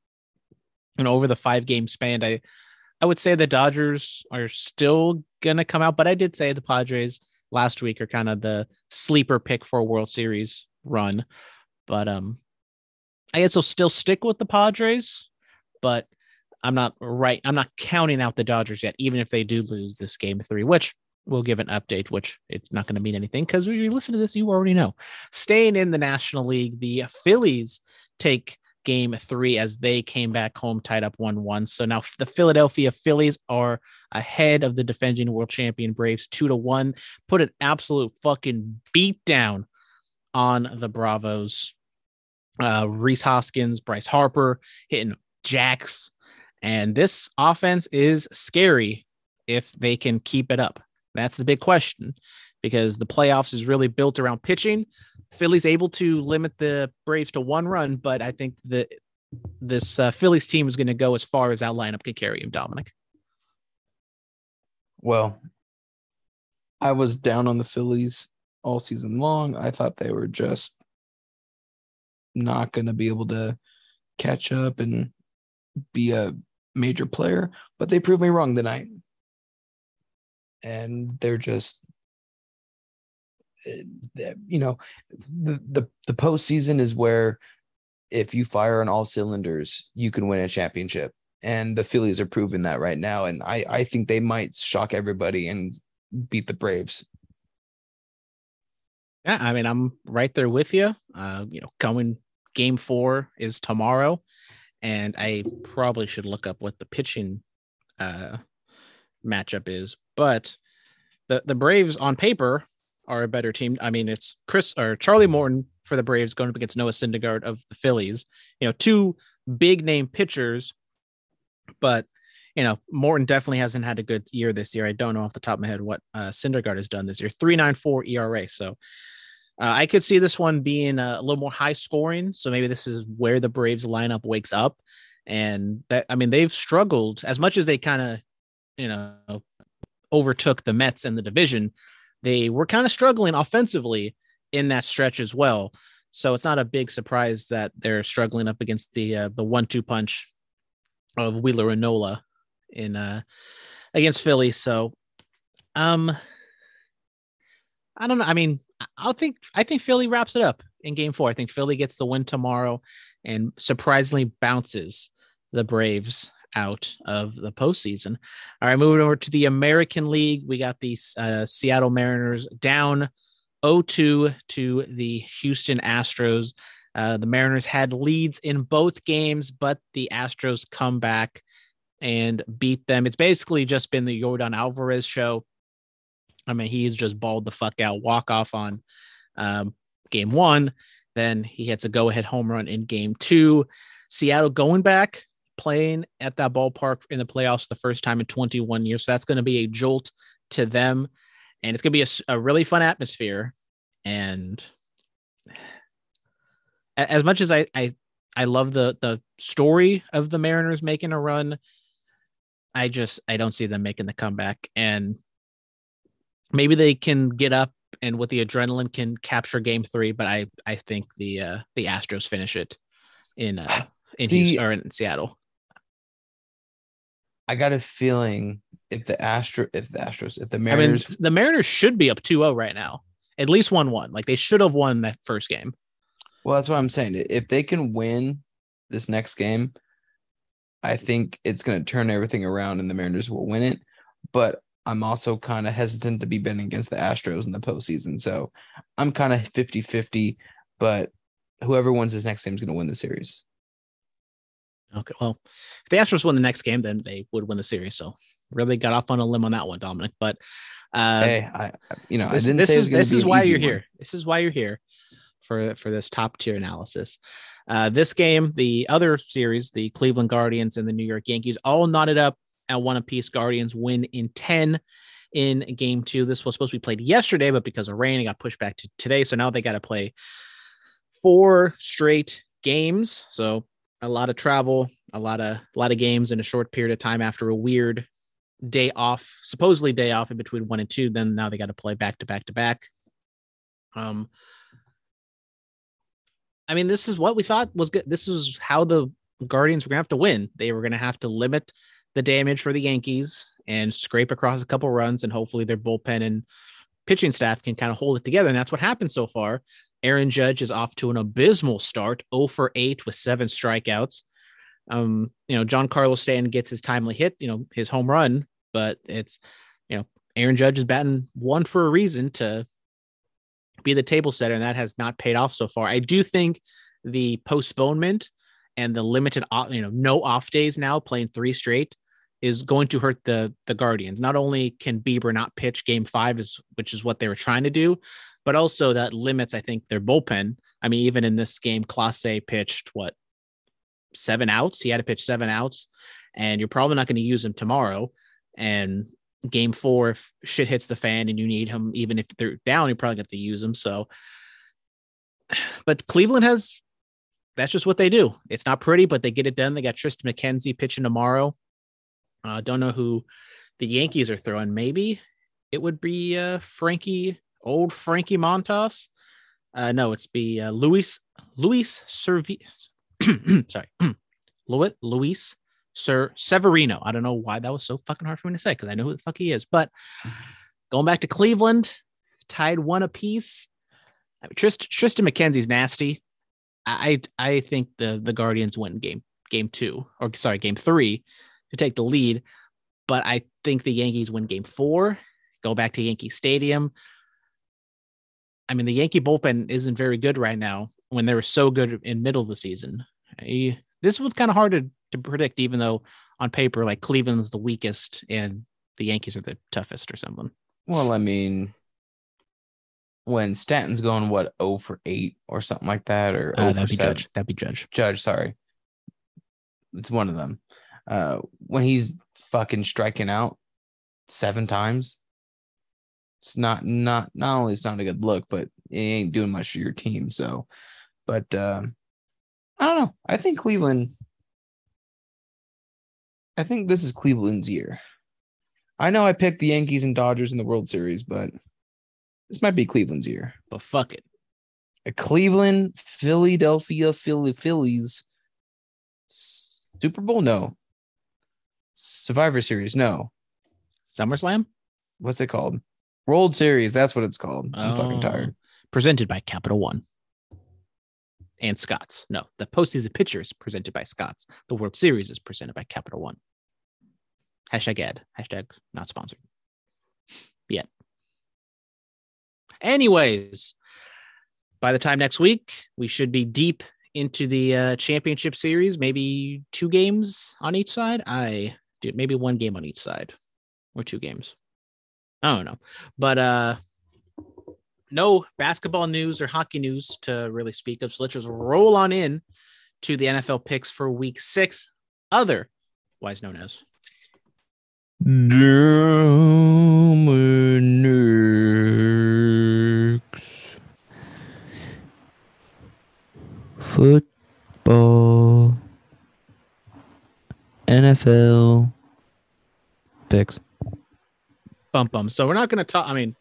[SPEAKER 1] And over the five game span, I I would say the Dodgers are still gonna come out, but I did say the Padres last week are kind of the sleeper pick for a World Series run. But um, I guess I'll still stick with the Padres, but I'm not right. I'm not counting out the Dodgers yet, even if they do lose this game three, which we'll give an update, which it's not going to mean anything because when you listen to this, you already know. Staying in the National League, the Phillies take game three as they came back home tied up 1 1. So now the Philadelphia Phillies are ahead of the defending world champion Braves 2 to 1. Put an absolute fucking beat down on the Bravos. Uh, Rhys Hoskins, Bryce Harper hitting jacks. And this offense is scary if they can keep it up. That's the big question because the playoffs is really built around pitching. Philly's able to limit the Braves to one run, but I think that this uh, Phillies team is going to go as far as that lineup can carry him, Dominic.
[SPEAKER 2] Well, I was down on the Phillies all season long. I thought they were just not going to be able to catch up and be a major player, but they proved me wrong tonight. And they're just, you know, the the the postseason is where if you fire on all cylinders, you can win a championship and the Phillies are proving that right now. And I I think they might shock everybody and beat the Braves.
[SPEAKER 1] Yeah, I mean, I'm right there with you. Uh, you know, coming game four is tomorrow, and I probably should look up what the pitching uh, matchup is. But the the Braves on paper are a better team. I mean, it's Chris or Charlie Morton for the Braves going up against Noah Syndergaard of the Phillies. You know, two big name pitchers, but you know, Morton definitely hasn't had a good year this year. I don't know off the top of my head what uh, Syndergaard has done this year. Three nine four ERA. So uh, I could see this one being a, little more high scoring. So maybe this is where the Braves lineup wakes up, and that I mean they've struggled as much as they kind of, you know, overtook the Mets in the division. They were kind of struggling offensively in that stretch as well. So it's not a big surprise that they're struggling up against the uh, the one two punch of Wheeler and Nola in uh against Philly. So um I don't know. I mean, I'll think I think Philly wraps it up in game four. I think Philly gets the win tomorrow and surprisingly bounces the Braves out of the postseason. All right, moving over to the American League, we got the uh, Seattle Mariners down 0-2 to the Houston Astros. Uh, the Mariners had leads in both games, but the Astros come back and beat them. It's basically just been the Yordan Alvarez show. I mean, he's just balled the fuck out, walk off on um, game one. Then he hits a go ahead home run in game two. Seattle going back, playing at that ballpark in the playoffs the first time in 21 years. So that's going to be a jolt to them. And it's going to be a, a really fun atmosphere. And as much as I, I I love the the story of the Mariners making a run. I just I don't see them making the comeback, and maybe they can get up and with the adrenaline can capture Game Three. But I I think the uh, the Astros finish it in uh, in see, Houston, or in Seattle.
[SPEAKER 2] I got a feeling if the Astro if the Astros if the Mariners I
[SPEAKER 1] mean, the Mariners should be up 2-0 right now. At least 1-1. Like they should have won that first game.
[SPEAKER 2] Well, that's what I'm saying. If they can win this next game, I think it's going to turn everything around and the Mariners will win it. But I'm also kind of hesitant to be betting against the Astros in the postseason. So I'm kind of 50 50, but whoever wins this next game is going to win the series.
[SPEAKER 1] Okay. Well, if the Astros win the next game, then they would win the series. So really got off on a limb on that one, Dominic. But uh,
[SPEAKER 2] hey, I, you know,
[SPEAKER 1] this,
[SPEAKER 2] I didn't
[SPEAKER 1] this
[SPEAKER 2] say
[SPEAKER 1] is, this is why you're
[SPEAKER 2] one.
[SPEAKER 1] here. This is why you're here for for this top tier analysis. Uh, this game, the other series, the Cleveland Guardians and the New York Yankees, all knotted up at one apiece. Guardians win in ten in game two. This was supposed to be played yesterday, but because of rain, it got pushed back to today. So now they got to play four straight games. So a lot of travel, a lot of a lot of games in a short period of time after a weird day off, supposedly day off in between one and two. Then now they got to play back to back to back. Um, I mean, this is what we thought was good. This is how the Guardians were to have to win. They were to have to limit the damage for the Yankees and scrape across a couple runs, and hopefully their bullpen and pitching staff can kind of hold it together. And that's what happened so far. Aaron Judge is off to an abysmal start, 0 for 8 with seven strikeouts. Um, you know, Giancarlo Stanton gets his timely hit, you know, his home run, but it's, you know, Aaron Judge is batting one for a reason to be the table setter, and that has not paid off so far. I do think the postponement and the limited, you know, no off days now, playing three straight, is going to hurt the the Guardians. Not only can Bieber not pitch Game Five, is which is what they were trying to do, but also that limits, I think, their bullpen. I mean, even in this game, Clase pitched what seven outs. He had to pitch seven outs, and you're probably not going to use him tomorrow. And game four, if shit hits the fan and you need him, even if they're down, you probably got to use him. So, but Cleveland has that's just what they do. It's not pretty, but they get it done. They got Triston McKenzie pitching tomorrow. I uh, don't know who the Yankees are throwing. Maybe it would be uh, Frankie, old Frankie Montas. Uh, no, it's be uh, Luis Luis Servi. sorry, Luis Luis Sir Severino. I don't know why that was so fucking hard for me to say because I know who the fuck he is. But going back to Cleveland, tied one apiece. Trist, Triston McKenzie's nasty. I I think the the Guardians win game game two or sorry game three to take the lead, but I think the Yankees win game four. Go back to Yankee Stadium. I mean, the Yankee bullpen isn't very good right now when they were so good in middle of the season. I, this was kind of hard to to predict, even though on paper, like Cleveland's the weakest and the Yankees are the toughest or something.
[SPEAKER 2] Well, I mean, when Stanton's going what 0 for 8 or something like that, or
[SPEAKER 1] uh, that'd be seven. Judge. That'd be Judge.
[SPEAKER 2] Judge, sorry. It's one of them. Uh, when he's fucking striking out seven times. It's not not not only it's not a good look, but it ain't doing much for your team. So, but um, I don't know. I think Cleveland. I think this is Cleveland's year. I know I picked the Yankees and Dodgers in the World Series, but this might be Cleveland's year.
[SPEAKER 1] But fuck it.
[SPEAKER 2] A Cleveland, Philadelphia, Philly, Phillies Super Bowl? No. Survivor Series? No.
[SPEAKER 1] SummerSlam?
[SPEAKER 2] What's it called? World Series. That's what it's called. I'm fucking
[SPEAKER 1] Oh.
[SPEAKER 2] tired.
[SPEAKER 1] Presented by Capital One. And Scott's. No, the postseason picture is presented by Scott's. The World Series is presented by Capital One. Hashtag ad. Hashtag not sponsored. Yet. Anyways, by the time next week, we should be deep into the uh, championship series. Maybe two games on each side. I dude, maybe one game on each side, or two games. I don't know, but uh, no basketball news or hockey news to really speak of. So let's just roll on in to the NFL picks for week six, otherwise known as.
[SPEAKER 2] Dominic's football NFL picks.
[SPEAKER 1] Bump bum. So we're not going to talk. I mean,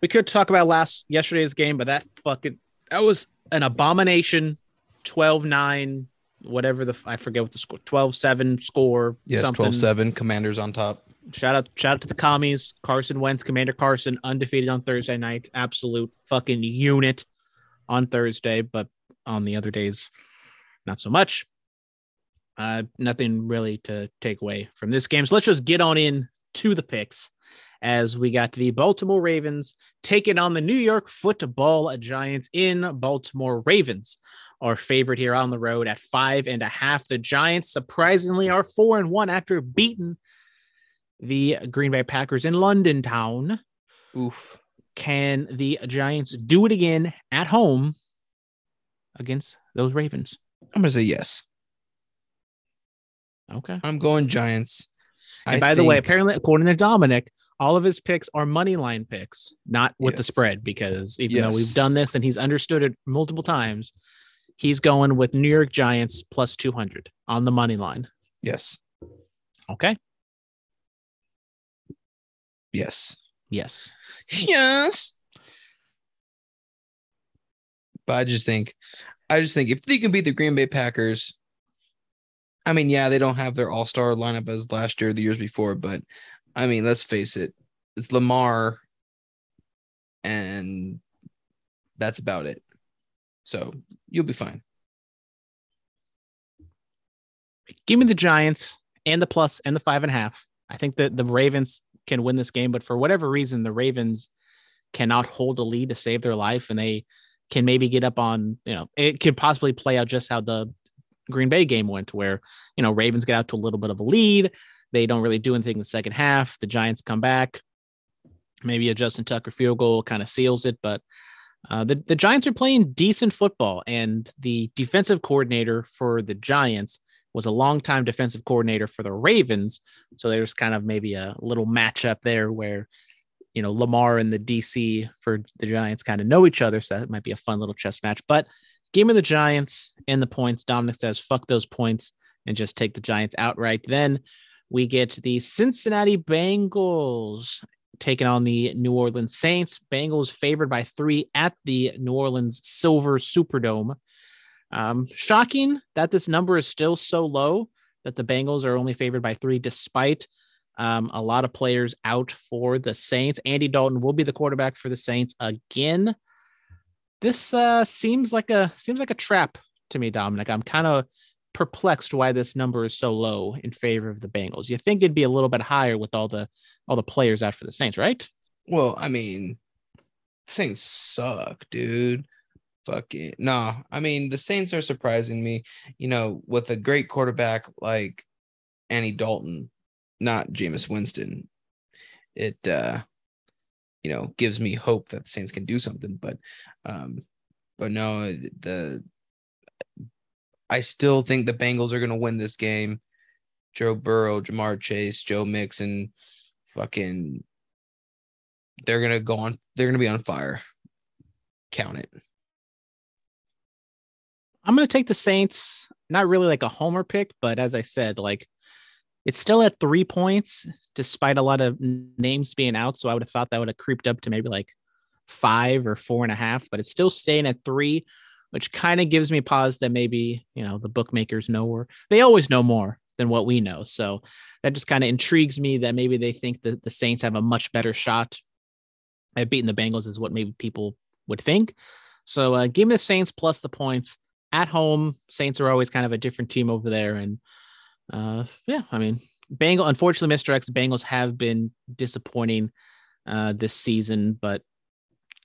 [SPEAKER 1] we could talk about last yesterday's game, but that fucking that was an abomination. 12-9, whatever the I forget what the score 12-7 score.
[SPEAKER 2] Yes,
[SPEAKER 1] something.
[SPEAKER 2] 12-7, Commanders on top.
[SPEAKER 1] Shout out, shout out to the commies. Carson Wentz, Commander Carson, undefeated on Thursday night. Absolute fucking unit on Thursday, but on the other days, not so much. Uh, nothing really to take away from this game. So let's just get on in to the picks as we got the Baltimore Ravens taking on the New York Football Giants in Baltimore. Ravens are favorite here on the road at five and a half. The Giants surprisingly are four and one after beating the Green Bay Packers in London town.
[SPEAKER 2] Oof.
[SPEAKER 1] Can the Giants do it again at home against those Ravens?
[SPEAKER 2] I'm gonna say yes.
[SPEAKER 1] Okay.
[SPEAKER 2] I'm going Giants.
[SPEAKER 1] And
[SPEAKER 2] I
[SPEAKER 1] by the way, apparently, according to Dominic, all of his picks are money line picks, not with the spread, because even though we've done this and he's understood it multiple times, he's going with New York Giants plus 200 on the money line.
[SPEAKER 2] yes,
[SPEAKER 1] Okay.
[SPEAKER 2] yes,
[SPEAKER 1] Yes.
[SPEAKER 2] yes. But I just think, I just think if they can beat the Green Bay Packers, I mean, yeah, they don't have their All Star lineup as last year, or the years before, but I mean, let's face it, it's Lamar, and that's about it. So you'll be fine.
[SPEAKER 1] Give me the Giants and the plus and the five and a half. I think that the Ravens can win this game, but for whatever reason, the Ravens cannot hold a lead to save their life, and they can maybe get up on, you know, it could possibly play out just how the Green Bay game went, where, you know, Ravens get out to a little bit of a lead. They don't really do anything in the second half. The Giants come back. Maybe a Justin Tucker field goal kind of seals it, but uh, the, the Giants are playing decent football, and the defensive coordinator for the Giants was a longtime defensive coordinator for the Ravens. So there's kind of maybe a little matchup there where, you know, Lamar and the DC for the Giants kind of know each other. So that might be a fun little chess match. But game of the Giants and the points. Dominic says, fuck those points and just take the Giants outright. Then we get the Cincinnati Bengals taking on the New Orleans Saints. Bengals favored by three at the New Orleans Silver Superdome. Um, shocking that this number is still so low that the Bengals are only favored by three, despite um, a lot of players out for the Saints. Andy Dalton will be the quarterback for the Saints again. This uh, seems like a seems like a trap to me, Dominic. I'm kind of perplexed why this number is so low in favor of the Bengals. You think it'd be a little bit higher with all the all the players out for the Saints, right?
[SPEAKER 2] Well, I mean, Saints suck, dude. Fuck it. No, I mean, the Saints are surprising me, you know, with a great quarterback like Annie Dalton, not Jameis Winston. It, uh, you know, gives me hope that the Saints can do something. But, um, but no, the, I still think the Bengals are going to win this game Joe Burrow, Ja'Marr Chase, Joe Mixon, fucking they're gonna go on they're gonna be on fire. Count it.
[SPEAKER 1] I'm gonna take the Saints. Not really like a homer pick, but as I said, like it's still at three points, despite a lot of names being out. So I would have thought that would have creeped up to maybe like five or four and a half, but it's still staying at three, which kind of gives me pause that maybe, you know, the bookmakers know or they always know more than what we know. So that just kind of intrigues me that maybe they think that the Saints have a much better shot at beating the Bengals, is what maybe people would think. So uh, give me the Saints plus the points at home. Saints are always kind of a different team over there. And uh, yeah, I mean, Bengal, unfortunately, Mr. X, Bengals have been disappointing uh, this season, but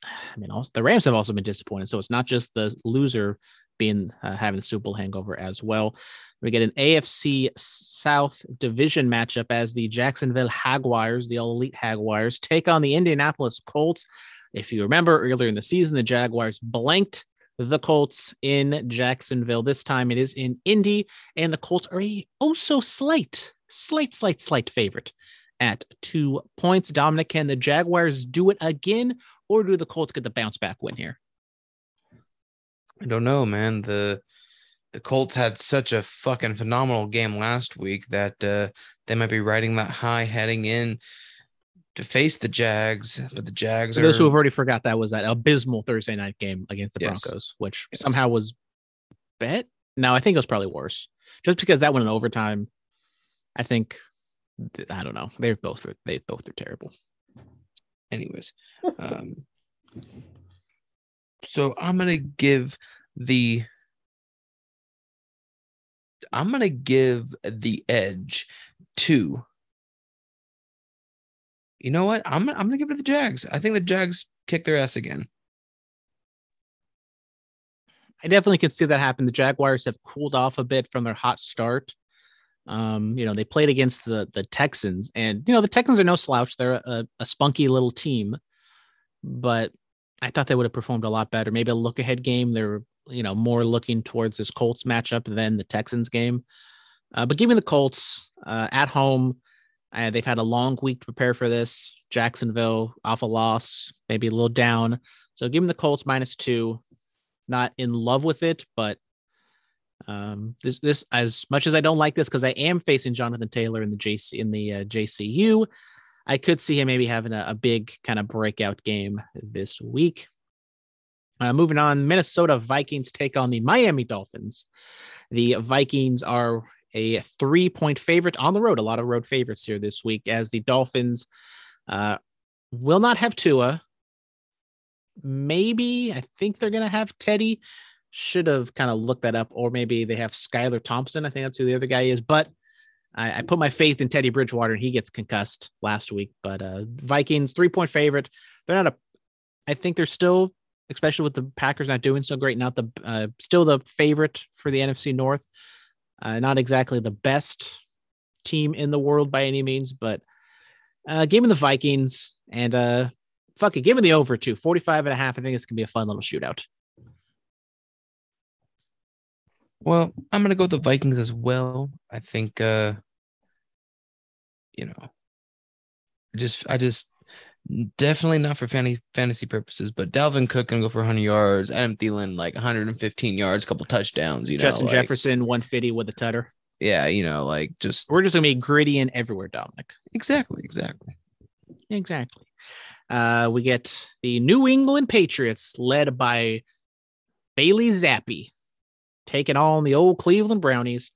[SPEAKER 1] I mean, also the Rams have also been disappointed. So it's not just the loser being uh, having the Super Bowl hangover as well. We get an AFC South division matchup as the Jacksonville Jaguars, the all elite Jaguars, take on the Indianapolis Colts. If you remember earlier in the season, the Jaguars blanked the Colts in Jacksonville. This time it is in Indy, and the Colts are a oh so slight, slight, slight, slight favorite at two points. Dominic, can the Jaguars do it again, or do the Colts get the bounce back win here?
[SPEAKER 2] I don't know, man. The the Colts had such a fucking phenomenal game last week that uh, they might be riding that high heading in to face the Jags, but the Jags
[SPEAKER 1] For
[SPEAKER 2] are
[SPEAKER 1] those who have already forgot that was that abysmal Thursday night game against the
[SPEAKER 2] Yes.
[SPEAKER 1] Broncos, which
[SPEAKER 2] Yes.
[SPEAKER 1] somehow was bet. No, I think it was probably worse. Just because that went in overtime, I think I don't know. They're both they both are terrible.
[SPEAKER 2] Anyways. Um, so I'm gonna give the I'm gonna give the edge to. You know what? I'm I'm gonna give it to the Jags. I think the Jags kick their ass again.
[SPEAKER 1] I definitely could see that happen. The Jaguars have cooled off a bit from their hot start. Um, you know, they played against the the Texans, and you know the Texans are no slouch. They're a, a spunky little team, but I thought they would have performed a lot better. Maybe a look ahead game. They're you know more looking towards this Colts matchup than the Texans game. Uh, but give me the Colts uh, at home. Uh, they've had a long week to prepare for this. Jacksonville off a loss, maybe a little down. So give the Colts minus two not in love with it, but um, this this as much as I don't like this because I am facing Jonathan Taylor in the JC in the uh, JCU, I could see him maybe having a, a big kind of breakout game this week. Uh, moving on, Minnesota Vikings take on the Miami Dolphins. The Vikings are a three point favorite on the road. A lot of road favorites here this week as the Dolphins uh, will not have Tua maybe I think they're gonna have Teddy. Should have kind of looked that up, or maybe they have Skylar Thompson. I think that's who the other guy is. But I, I put my faith in Teddy Bridgewater, and he gets concussed last week. But uh, Vikings three point favorite. They're not a. I think they're still, especially with the Packers not doing so great, not the uh, still the favorite for the NFC North. Uh, not exactly the best team in the world by any means, but uh, game of the Vikings and uh, fuck it, give me the over to 45 and a half. I think it's gonna be a fun little shootout.
[SPEAKER 2] Well, I'm gonna go with the Vikings as well. I think uh you know just I just definitely not for fantasy fantasy purposes, but Dalvin Cook can go for 100 yards. Adam Thielen like 115 yards, couple touchdowns. You know,
[SPEAKER 1] Justin
[SPEAKER 2] like-
[SPEAKER 1] Jefferson 150 with a tutter.
[SPEAKER 2] Yeah, you know, like just
[SPEAKER 1] We're just gonna be gritty and everywhere, Dominic.
[SPEAKER 2] exactly, exactly.
[SPEAKER 1] Exactly. Uh, we get the New England Patriots led by Bailey Zappe taking on the old Cleveland Brownies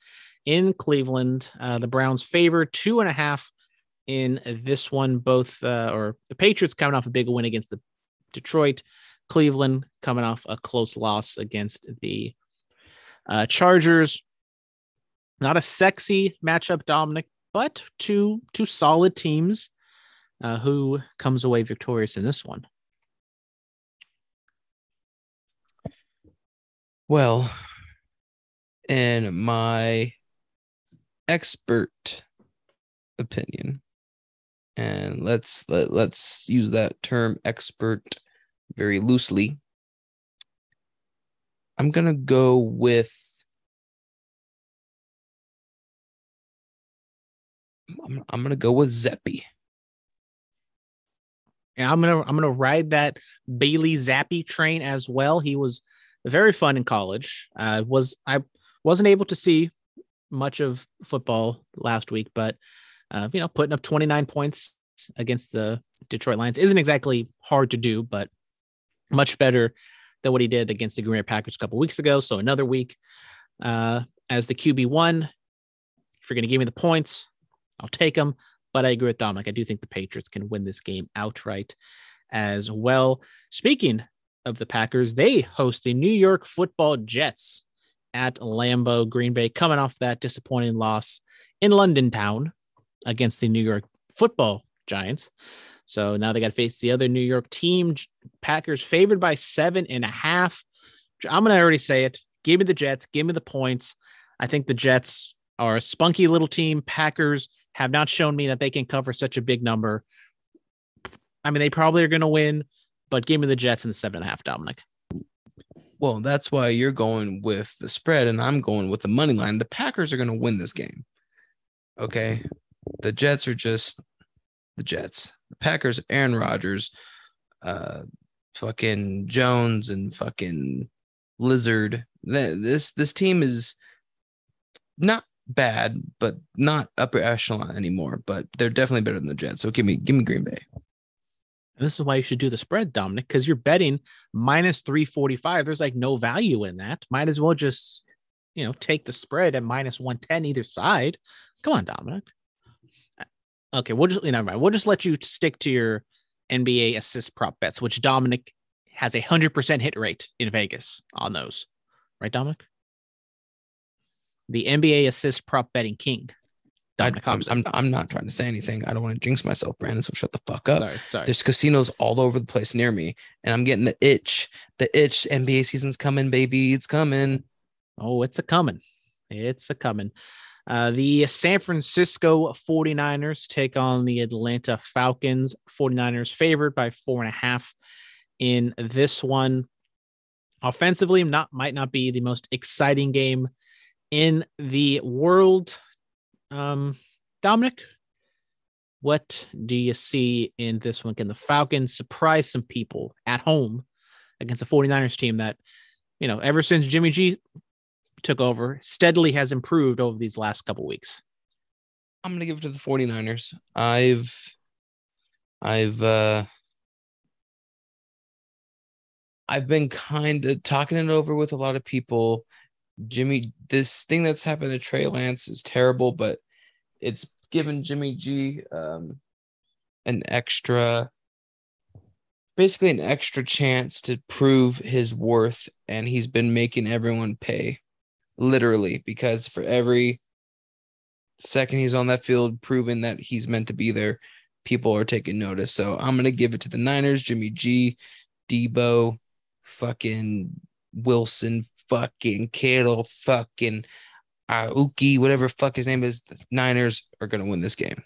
[SPEAKER 1] in Cleveland. Uh, the Browns favor two and a half in this one. Both uh, or the Patriots coming off a big win against the Detroit, Cleveland coming off a close loss against the uh, Chargers. Not a sexy matchup, Dominic, but two two solid teams. Uh, who comes away victorious in this one?
[SPEAKER 2] Well, in my expert opinion, and let's let, let's use that term expert very loosely. I'm gonna go with I'm, I'm gonna go with Zappe.
[SPEAKER 1] And I'm gonna I'm gonna ride that Bailey Zappe train as well. He was very fun in college. Uh, was I wasn't able to see much of football last week, but uh, you know, putting up 29 points against the Detroit Lions isn't exactly hard to do, but much better than what he did against the Green Bay Packers a couple weeks ago. So another week uh, as the QB one. If you're going to give me the points, I'll take them. But I agree with Dominic. I do think the Patriots can win this game outright as well. Speaking of the Packers, they host the New York Football Jets at Lambeau, Green Bay, coming off that disappointing loss in London town against the New York Football Giants. So now they got to face the other New York team. Packers favored by seven and a half. I'm going to already say it. Give me the Jets. Give me the points. I think the Jets are a spunky little team. Packers have not shown me that they can cover such a big number. I mean, they probably are going to win, but give me the Jets in the seven and a half, Dominic.
[SPEAKER 2] Well, that's why you're going with the spread, and I'm going with the money line. The Packers are going to win this game. Okay. The Jets are just the Jets. The Packers, Aaron Rodgers, uh, fucking Jones, and fucking Lazard. This this team is not bad, but not upper echelon anymore. But they're definitely better than the Jets. So give me give me Green Bay.
[SPEAKER 1] And this is why you should do the spread, Dominic, because you're betting minus 345. There's like no value in that. Might as well just, you know, take the spread at minus 110 either side. Come on, Dominic. Uh, okay, we'll just never mind. We'll just let you stick to your NBA assist prop bets, which Dominic has a hundred percent hit rate in Vegas on those, right, Dominic? The NBA assist prop betting king.
[SPEAKER 2] I, am I'm, I'm not trying to say anything. I don't want to jinx myself, Brandon. So shut the fuck up.
[SPEAKER 1] Sorry, sorry.
[SPEAKER 2] There's casinos all over the place near me, and I'm getting the itch. The itch. NBA season's coming, baby. It's coming.
[SPEAKER 1] Oh, it's a coming. It's a coming. Uh, the San Francisco 49ers take on the Atlanta Falcons. 49ers favored by four and a half in this one. Offensively, not might not be the most exciting game in the world. Um, Dominic, what do you see in this one? Can the Falcons surprise some people at home against a 49ers team that, you know, ever since Jimmy G took over steadily has improved over these last couple weeks.
[SPEAKER 2] I'm going to give it to the 49ers. I've I've uh I've been kind of talking it over with a lot of people. Jimmy, this thing that's happened to Trey Lance is terrible, but it's given Jimmy G um, an extra, basically an extra chance to prove his worth, and he's been making everyone pay literally, because for every second he's on that field proving that he's meant to be there, people are taking notice. So I'm gonna give it to the Niners, Jimmy G, Deebo, fucking Wilson, fucking Kittle, fucking Aiyuk, whatever fuck his name is. The Niners are gonna win this game.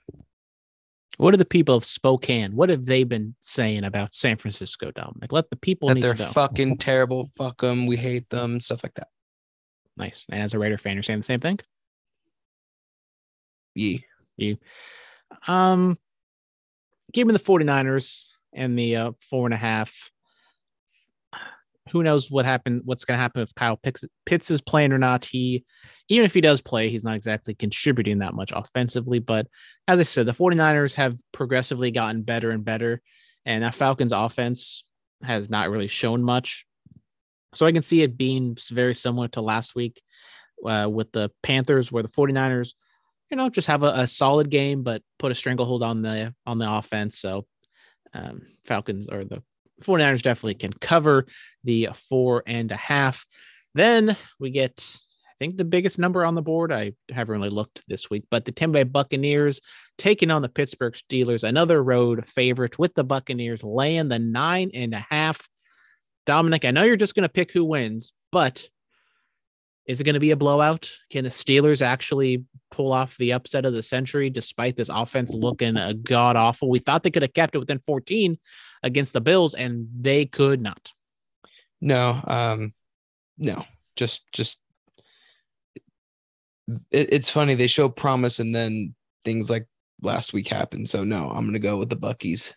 [SPEAKER 1] What are the people of Spokane? What have they been saying about San Francisco, Dominic? Let the people
[SPEAKER 2] that they're fucking terrible. Fuck them. We hate them. Stuff like that.
[SPEAKER 1] Nice. And as a Raider fan, you're saying the same thing?
[SPEAKER 2] Yeah.
[SPEAKER 1] You. Um, give me the 49ers and the uh, four and a half. Who knows what happened? What's going to happen if Kyle Pitts, Pitts is playing or not? He, even if he does play, he's not exactly contributing that much offensively. But as I said, the 49ers have progressively gotten better and better. And that Falcons offense has not really shown much. So I can see it being very similar to last week uh, with the Panthers, where the 49ers, you know, just have a, a, solid game, but put a stranglehold on the on the offense. So um, Falcons or the 49ers definitely can cover the four and a half. Then we get, I think, the biggest number on the board. I haven't really looked this week, but the Tampa Bay Buccaneers taking on the Pittsburgh Steelers, another road favorite with the Buccaneers laying the nine and a half. Dominic, I know you're just going to pick who wins, but is it going to be a blowout? Can the Steelers actually pull off the upset of the century despite this offense looking god awful? We thought they could have kept it within 14 against the Bills, and they could not.
[SPEAKER 2] No, um, no, just just it, it's funny they show promise and then things like last week happened. So no, I'm gonna go with the Buckies.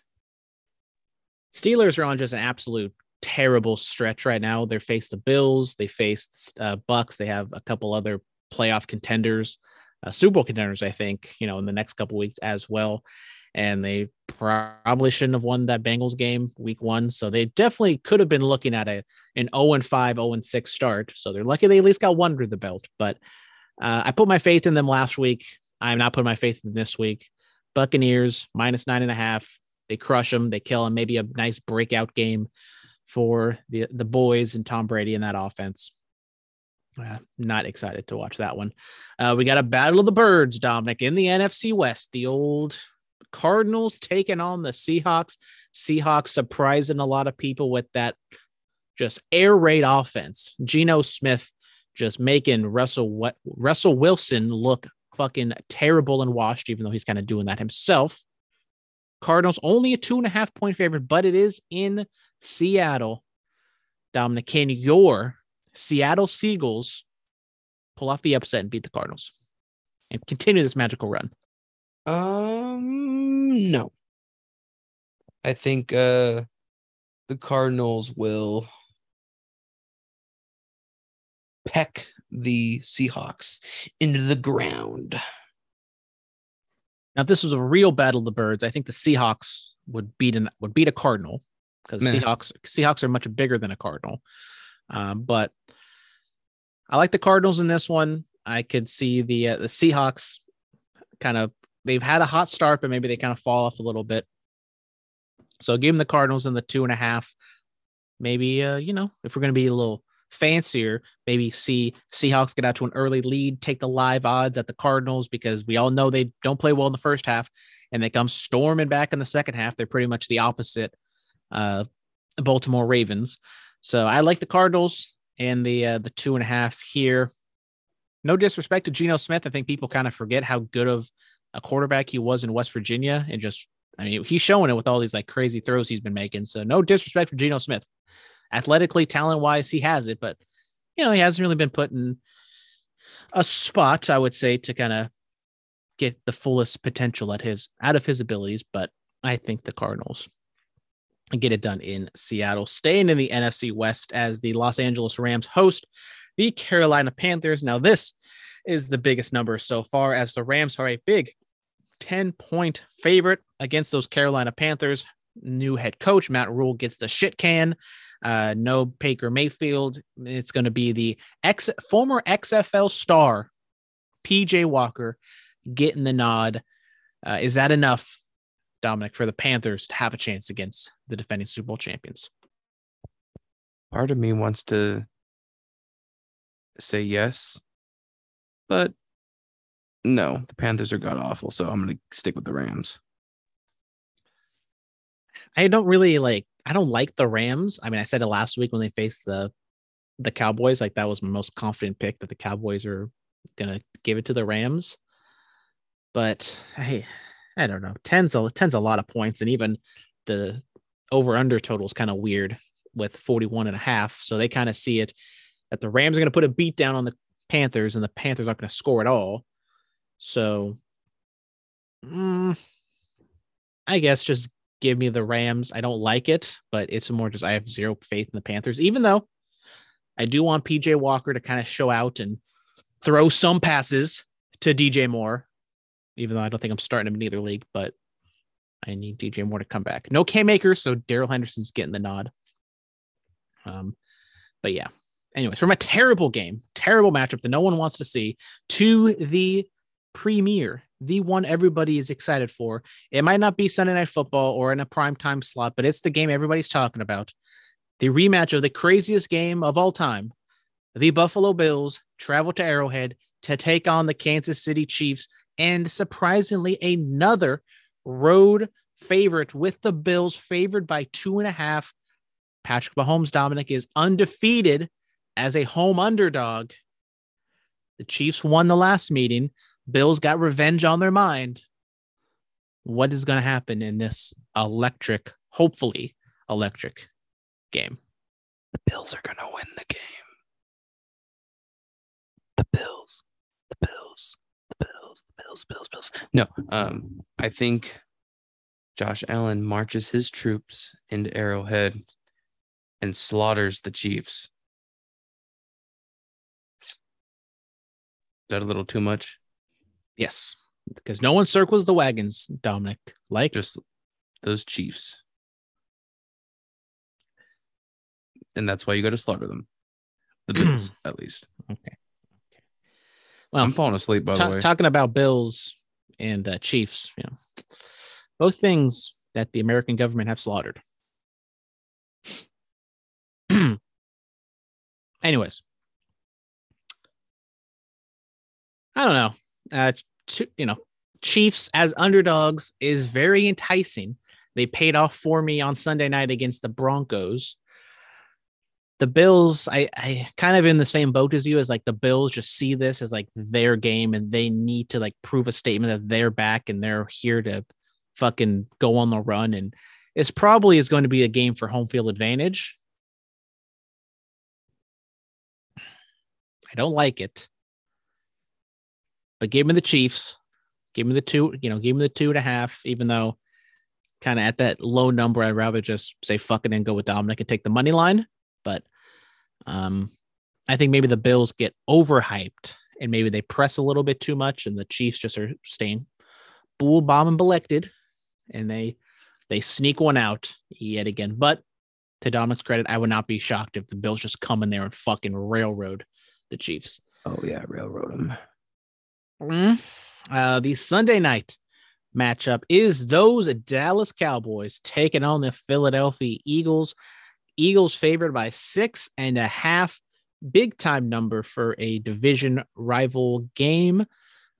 [SPEAKER 1] Steelers are on just an absolute terrible stretch right now. They face the Bills, they face uh, Bucks, they have a couple other playoff contenders, uh, Super Bowl contenders, I think, you know, in the next couple weeks as well. And they probably shouldn't have won that Bengals game week one. So they definitely could have been looking at a an 0 and 5, 0 and 6 start. So they're lucky they at least got one under the belt. But uh, I put my faith in them last week. I'm not putting my faith in this week. Buccaneers minus nine and a half. They crush them. They kill them. Maybe a nice breakout game for the the boys and Tom Brady in that offense. Uh, not excited to watch that one. Uh, we got a battle of the birds, Dominic, in the NFC West. The old Cardinals taking on the Seahawks. Seahawks surprising a lot of people with that just air raid offense. Geno Smith just making Russell Russell Wilson look fucking terrible and washed, even though he's kind of doing that himself. Cardinals only a two and a half point favorite, but it is in Seattle. Dominic, can your Seattle Seagulls pull off the upset and beat the Cardinals and continue this magical run?
[SPEAKER 2] Um, no. I think uh the Cardinals will peck the Seahawks into the ground.
[SPEAKER 1] Now, if this was a real battle of the birds, I think the Seahawks would beat an would beat a Cardinal because Seahawks Seahawks are much bigger than a Cardinal. Um, but I like the Cardinals in this one. I could see the uh, the Seahawks kind of they've had a hot start, but maybe they kind of fall off a little bit. So give them the Cardinals in the two and a half. Maybe uh, you know if we're going to be a little fancier, maybe see Seahawks get out to an early lead, take the live odds at the Cardinals because we all know they don't play well in the first half and they come storming back in the second half. They're pretty much the opposite uh, Baltimore Ravens. So I like the Cardinals and the uh, the two and a half here. No disrespect to Geno Smith. I think people kind of forget how good of a quarterback he was in West Virginia and just I mean he's showing it with all these like crazy throws he's been making. So no disrespect for Geno Smith athletically, talent wise, he has it, but you know, he hasn't really been put in a spot, I would say, to kind of get the fullest potential at his out of his abilities. But I think the Cardinals get it done in Seattle, staying in the NFC West as the Los Angeles Rams host the Carolina Panthers. Now, this is the biggest number so far, as the Rams are a big 10 point favorite against those Carolina Panthers. New head coach Matt Rhule gets the shit can uh, no Baker Mayfield. It's going to be the ex former XFL star PJ Walker getting the nod. Uh, is that enough, Dominic, for the Panthers to have a chance against the defending Super Bowl champions?
[SPEAKER 2] Part of me wants to say yes, but no, the Panthers are god awful, so I'm to stick with the Rams.
[SPEAKER 1] I don't really like I don't like the Rams. I mean, I said it last week when they faced the the Cowboys. Like that was my most confident pick that the Cowboys are gonna give it to the Rams. But hey, I don't know. Tens a tens a lot of points, and even the over under total is kind of weird with 41 and a half. So they kind of see it that the Rams are to put a beat down on the Panthers, and the Panthers aren't to score at all. So, mm, I guess just give me the Rams. I don't like it, but it's more just I have zero faith in the Panthers, even though I do want PJ Walker to kind of show out and throw some passes to DJ Moore, even though I don't think I'm starting him in either league, but I need DJ Moore to come back. No Cam Akers, so Darrell Henderson's getting the nod. Um, but yeah. Anyways, from a terrible game, terrible matchup that no one wants to see to the premiere the one everybody is excited for. It might not be Sunday Night Football or in a prime time slot, but it's the game everybody's talking about. The rematch of the craziest game of all time. The Buffalo Bills travel to Arrowhead to take on the Kansas City Chiefs, and surprisingly, another road favorite with the Bills favored by two and a half. Patrick Mahomes Dominic is undefeated as a home underdog. The Chiefs won the last meeting. Bills got revenge on their mind. What is going to happen in this electric, hopefully electric game?
[SPEAKER 2] The Bills are going to win the game. The Bills, the Bills, the Bills. The Bills, Bills, Bills. No, um, I think Josh Allen marches his troops into Arrowhead and slaughters the Chiefs. Is that a little too much?
[SPEAKER 1] Yes, because no one circles the wagons, Dominic. Like
[SPEAKER 2] Just those Chiefs. And that's why you got to slaughter them. The Bills, at least. Okay.
[SPEAKER 1] Well,
[SPEAKER 2] I'm falling asleep, by
[SPEAKER 1] ta-
[SPEAKER 2] the way.
[SPEAKER 1] talking about Bills and uh, Chiefs, you know, both things that the American government have slaughtered. Anyways, I don't know. Uh, ch- you know, Chiefs as underdogs is very enticing. They paid off for me on Sunday night against the Broncos. The Bills, I, I kind of in the same boat as you, as like the Bills just see this as like their game and they need to like prove a statement that they're back and they're here to fucking go on the run. And it's probably is going to be a game for home field advantage. I don't like it. But give me the Chiefs. Give me the two, you know, give me the two and a half, even though kind of at that low number, I'd rather just say fuck it and go with Dominic and take the money line. But um I think maybe the Bills get overhyped and maybe they press a little bit too much and the Chiefs just are staying bull bomb and belected and they they sneak one out yet again. But to Dominic's credit, I would not be shocked if the Bills just come in there and fucking railroad the Chiefs.
[SPEAKER 2] oh, yeah, railroad them.
[SPEAKER 1] Mm. Uh, the Sunday night matchup is those Dallas Cowboys taking on the Philadelphia Eagles. Eagles favored by six and a half, big time number for a division rival game.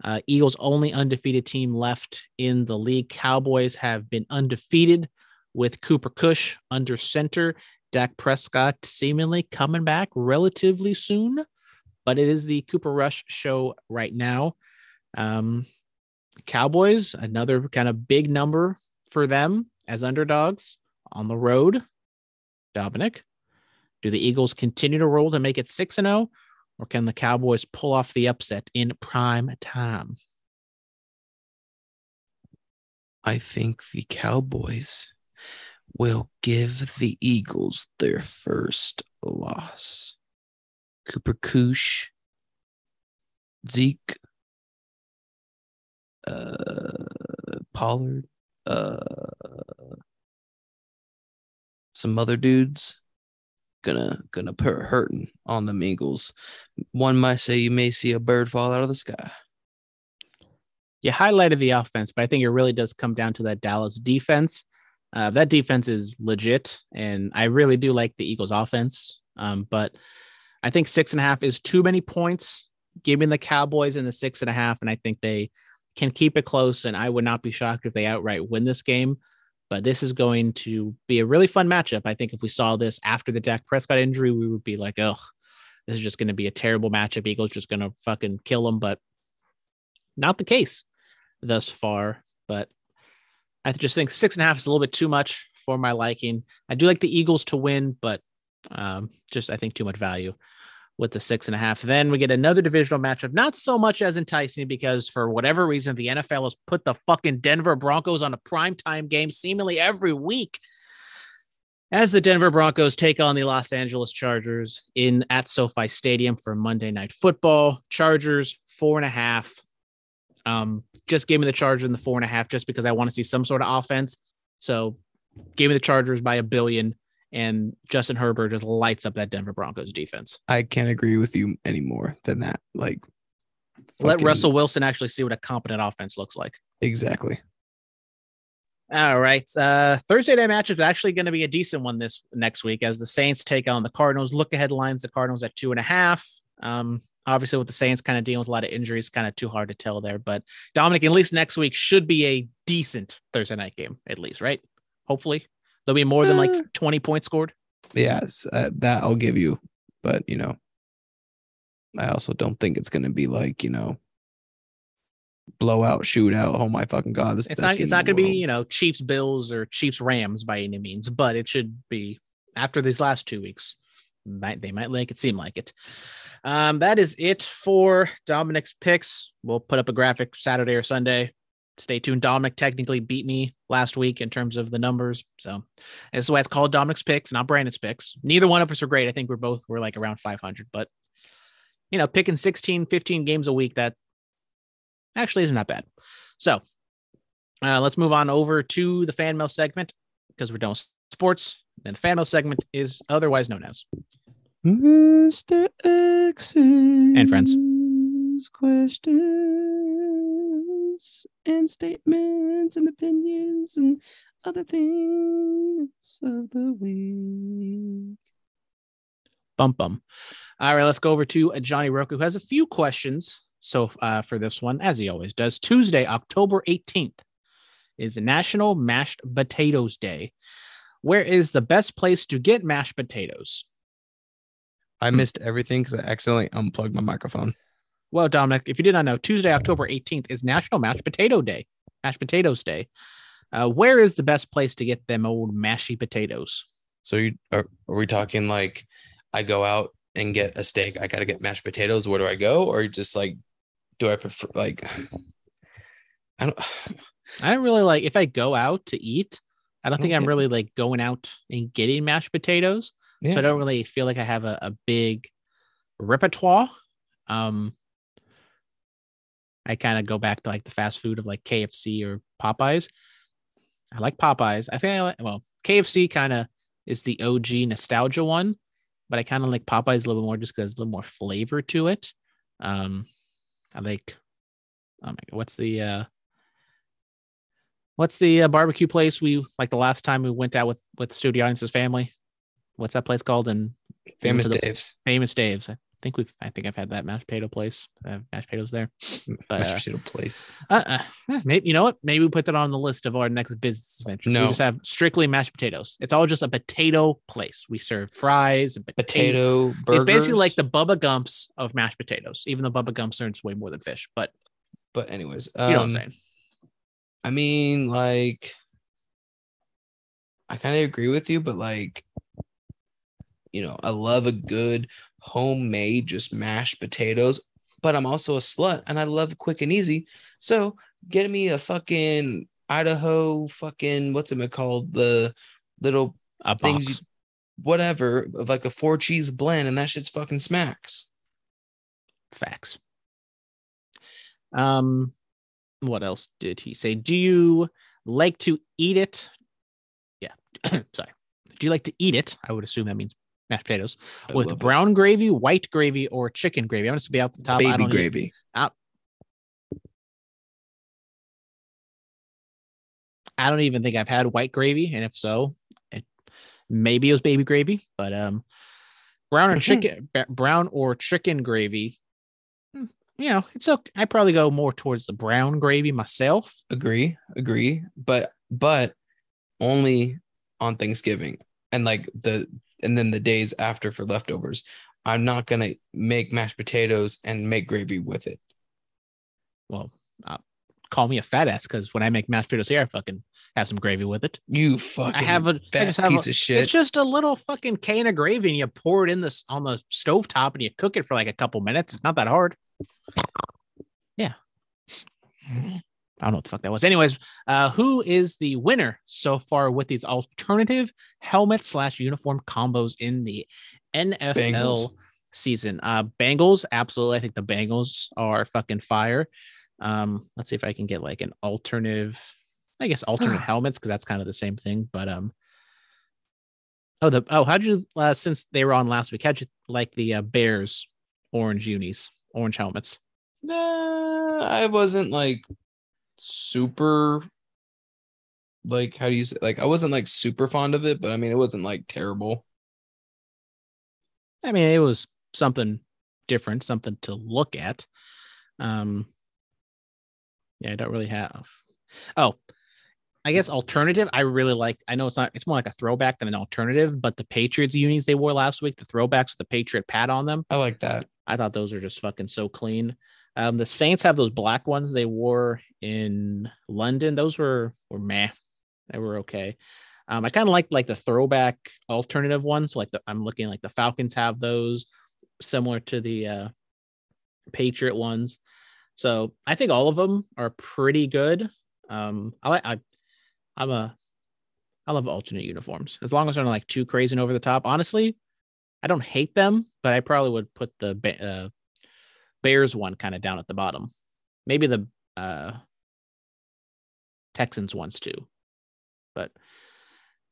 [SPEAKER 1] Uh, Eagles only undefeated team left in the league. Cowboys have been undefeated with Cooper Rush under center. Dak Prescott seemingly coming back relatively soon, but it is the Cooper Rush show right now. Um, Cowboys, another kind of big number for them as underdogs on the road. Dominic, do the Eagles continue to roll to make it 6 and 0 or can the Cowboys pull off the upset in prime time?
[SPEAKER 2] I think the Cowboys will give the Eagles their first loss. Cooper Koosh, Zeke, uh, Pollard, uh, some other dudes gonna gonna put hurting on the Eagles. One might say you may see a bird fall out of the sky.
[SPEAKER 1] You highlighted the offense, but I think it really does come down to that Dallas defense. Uh, that defense is legit, and I really do like the Eagles' offense. Um, but I think six and a half is too many points. Giving the Cowboys in the six and a half, and I think they can keep it close. And I would not be shocked if they outright win this game. But this is going to be a really fun matchup. I think if we saw this after the Dak Prescott injury, we would be like, oh, this is just going to be a terrible matchup. Eagles just going to fucking kill them. But not the case thus far. But I just think six and a half is a little bit too much for my liking. I do like the Eagles to win, but um, just I think too much value with the six and a half. Then we get another divisional matchup, not so much as enticing because for whatever reason, the NFL has put the fucking Denver Broncos on a primetime game seemingly every week. As the Denver Broncos take on the Los Angeles Chargers in at SoFi Stadium for Monday Night Football. Chargers four and a half. Um, just gave me the Chargers in the four and a half just because I want to see some sort of offense. So gave me the Chargers by a billion, and Justin Herbert just lights up that Denver Broncos defense.
[SPEAKER 2] I can't agree with you any more than that. Like,
[SPEAKER 1] Let
[SPEAKER 2] fucking-
[SPEAKER 1] Russell Wilson actually see what a competent offense looks like.
[SPEAKER 2] exactly.
[SPEAKER 1] All right. Uh, Thursday night matchup is actually going to be a decent one this next week as the Saints take on the Cardinals. Look ahead lines, the Cardinals at two and a half. Um, obviously, with the Saints kind of dealing with a lot of injuries, kind of too hard to tell there. But Dominic, at least next week should be a decent Thursday night game, at least, right? Hopefully, there'll be more than like
[SPEAKER 2] Uh,
[SPEAKER 1] 20 points scored.
[SPEAKER 2] Yes, uh, that I'll give you. But you know, I also don't think it's gonna be like you know, blowout, shootout. Oh my fucking god! This
[SPEAKER 1] It's
[SPEAKER 2] best
[SPEAKER 1] not. It's not going to be you know Chiefs Bills or Chiefs Rams by any means, but it should be after these last two weeks. Might they might make it seem like it. Um, that is it for Dominic's picks. We'll put up a graphic Saturday or Sunday. Stay tuned. Dominic technically beat me last week in terms of the numbers. So this is why it's called Dominic's picks, not Brandon's picks. Neither one of us are great. I think we're both we're like around 500, but you know, picking 16, 15 games a week, that actually isn't that bad. So uh, let's move on over to the fan mail segment because we're done sports. And the fan mail segment is otherwise known as
[SPEAKER 2] Mr. X
[SPEAKER 1] And friends.
[SPEAKER 2] Questions and statements and opinions and other things of the week.
[SPEAKER 1] Bum Bum. All right, let's go over to uh, Johnny Roku, who has a few questions. So uh, for this one, as he always does, Tuesday, October 18th is National Mashed Potatoes Day. Where is the best place to get mashed potatoes?
[SPEAKER 2] I missed everything because I accidentally unplugged my microphone.
[SPEAKER 1] Well, Dominic, if you did not know, Tuesday, October 18th is National Mashed Potato Day, Mashed Potatoes Day. Uh, where is the best place to get them old mashy potatoes?
[SPEAKER 2] So you are, are we talking like I go out and get a steak, I gotta get mashed potatoes. Where do I go? Or just like do I prefer like I don't
[SPEAKER 1] I don't really like if I go out to eat. I don't think I'm really like going out and getting mashed potatoes.
[SPEAKER 2] yeah.
[SPEAKER 1] So I don't really feel like I have a, a big repertoire. Um, I kind of go back to like the fast food of like KFC or Popeyes. I like Popeyes. I think I like well KFC kind of is the OG nostalgia one, but I kind of like Popeyes a little bit more just because there's a little more flavor to it. Um, I like, oh my, God, what's the uh, what's the uh, barbecue place we like the last time we went out with with studio audience's family? What's that place called? And
[SPEAKER 2] famous Dave's
[SPEAKER 1] Famous Dave's. I think we've. I think I've had that mashed potato place. Have mashed potatoes there. But,
[SPEAKER 2] mashed
[SPEAKER 1] uh,
[SPEAKER 2] potato place.
[SPEAKER 1] Uh, uh, maybe you know what? Maybe we put that on the list of our next business ventures.
[SPEAKER 2] No.
[SPEAKER 1] We just have strictly mashed potatoes. It's all just a potato place. We serve fries potato.
[SPEAKER 2] Potato burgers.
[SPEAKER 1] It's basically like the Bubba Gumps of mashed potatoes. Even though Bubba Gumps serves way more than fish, but
[SPEAKER 2] but anyways,
[SPEAKER 1] you know what I'm
[SPEAKER 2] um,
[SPEAKER 1] saying.
[SPEAKER 2] I mean, like, I kind of agree with you, but like, you know, I love a good homemade, just mashed potatoes, but I'm also a slut and I love quick and easy. So get me a fucking Idaho fucking, what's it called? The little
[SPEAKER 1] A
[SPEAKER 2] things,
[SPEAKER 1] box.
[SPEAKER 2] whatever, of like a four cheese blend, and that shit's fucking smacks.
[SPEAKER 1] Facts. Um, what else did he say? Do you like to eat it? Yeah, sorry. Do you like to eat it? I would assume that means mashed potatoes
[SPEAKER 2] I
[SPEAKER 1] with
[SPEAKER 2] love it.
[SPEAKER 1] brown gravy, white gravy, or chicken gravy. I'm just to be out the top.
[SPEAKER 2] Baby
[SPEAKER 1] don't eat-
[SPEAKER 2] gravy.
[SPEAKER 1] I don't even think I've had white gravy, and if so, it maybe it was baby gravy. But um, brown or
[SPEAKER 2] Mhm.
[SPEAKER 1] chicken, brown or chicken gravy. hmm, You know, it's okay. I probably go more towards the brown gravy myself.
[SPEAKER 2] agree agree but but only on thanksgiving and like the and then the days after for leftovers i'm not gonna make mashed potatoes and make gravy with it
[SPEAKER 1] Well, uh, call me a fat ass because when I make mashed potatoes here, I fucking have some gravy with it.
[SPEAKER 2] you fucking
[SPEAKER 1] I have a I
[SPEAKER 2] fat
[SPEAKER 1] just have
[SPEAKER 2] piece
[SPEAKER 1] a,
[SPEAKER 2] of shit
[SPEAKER 1] It's just a little fucking can of gravy, and you pour it in this on the stove top, and you cook it for like a couple minutes. It's not that hard. Yeah. I don't know what the fuck that was. Anyways, uh, who is the winner so far with these alternative helmet slash uniform combos in the NFL
[SPEAKER 2] Bengals.
[SPEAKER 1] season? Uh, Bengals, absolutely. I think the Bengals are fucking fire. Um, let's see if I can get like an alternative, I guess alternate helmets because that's kind of the same thing. But um, oh the oh how'd you uh, since they were on last week? How'd you like the uh, Bears orange unis, orange helmets?
[SPEAKER 2] Nah, i wasn't like super like how do you say like i wasn't like super fond of it but i mean it wasn't like terrible
[SPEAKER 1] I mean, it was something different, something to look at. Um, yeah, I don't really have. Oh, I guess alternative. I really like. I know it's not. It's more like a throwback than an alternative. But the Patriots unis they wore last week, the throwbacks with the Patriot pad on them.
[SPEAKER 2] i like that
[SPEAKER 1] I thought those are just fucking so clean. Um, the Saints have those black ones they wore in London. Those were were meh. They were okay. Um, I kind of like like the throwback alternative ones. Like the, I'm looking like the Falcons have those. similar to the uh, Patriot ones. So I think all of them are pretty good. Um, I like I, I'm a I love alternate uniforms as long as they're not like too crazy and over the top. Honestly, I don't hate them, but I probably would put the uh, Bears one kind of down at the bottom. Maybe the uh, Texans ones too. But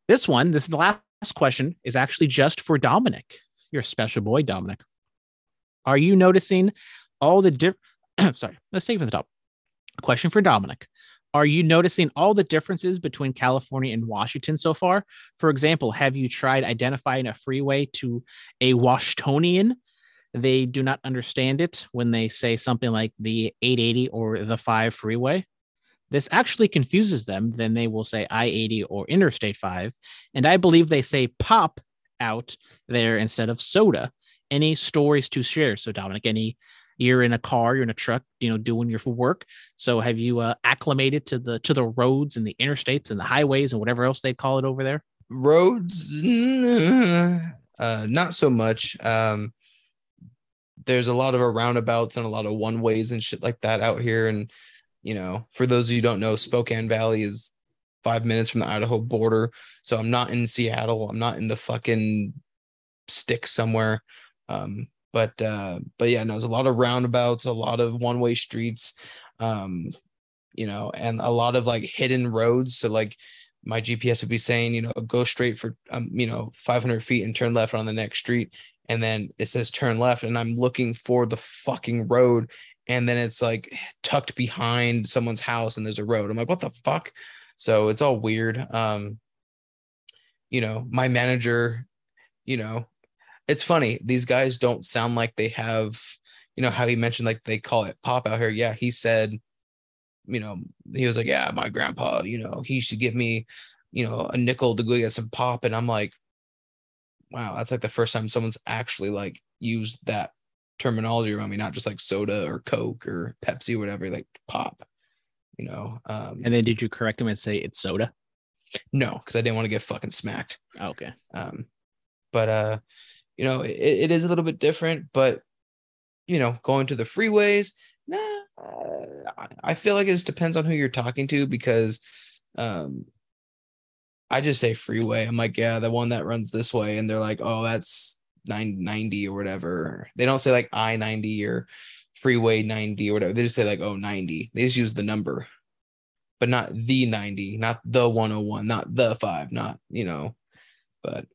[SPEAKER 1] this one, this last question, is actually just for Dominic. You're a special boy, Dominic. Are you noticing all the different? Sorry, let's take it from the top. Question for Dominic. Are you noticing all the differences between California and Washington so far? For example, have you tried identifying a freeway to a Washingtonian? They do not understand it when they say something like the 880 or the 5 freeway. This actually confuses them. Then they will say I 80 or Interstate 5. And I believe they say pop out there instead of soda. Any stories to share? So, Dominic, any you're in a car, you're in a truck, you know, doing your work. So have you uh, acclimated to the to the roads and the interstates and the highways and whatever else they call it over there?
[SPEAKER 2] Roads, uh, not so much. Um, there's a lot of roundabouts and a lot of one ways and shit like that out here. And you know, for those of you don't know, Spokane Valley is five minutes from the Idaho border. So I'm not in Seattle. I'm not in the fucking stick somewhere. Um, but uh but yeah no there's a lot of roundabouts a lot of one way streets um you know and a lot of like hidden roads so like my gps would be saying you know go straight for um you know 500 feet and turn left on the next street and then it says turn left and i'm looking for the fucking road. And then it's like tucked behind someone's house and there's a road. I'm like what the fuck? So it's all weird. Um you know my manager you know it's funny. These guys don't sound like they have, you know, how he mentioned like they call it pop out here. Yeah, he said, you know, he was like, yeah, my grandpa, you know, he should give me, you know, a nickel to go get some pop, and I'm like, wow, that's like the first time someone's actually like used that terminology around me, not just like soda or Coke or Pepsi or whatever, like pop, you know. Um,
[SPEAKER 1] and then did you correct him and say it's soda?
[SPEAKER 2] No, because I didn't want to get fucking smacked.
[SPEAKER 1] okay.
[SPEAKER 2] Um, but uh, you know, it, it is a little bit different, but you know, going to the freeways, nah, uh, I feel like it just depends on who you're talking to because um I just say freeway. I'm like, yeah, the one that runs this way. And they're like, oh, that's 990 or whatever. They don't say like I 90 or freeway 90 or whatever. They just say like, oh, 90. They just use the number, but not the 90, not the 101, not the five, not, you know, but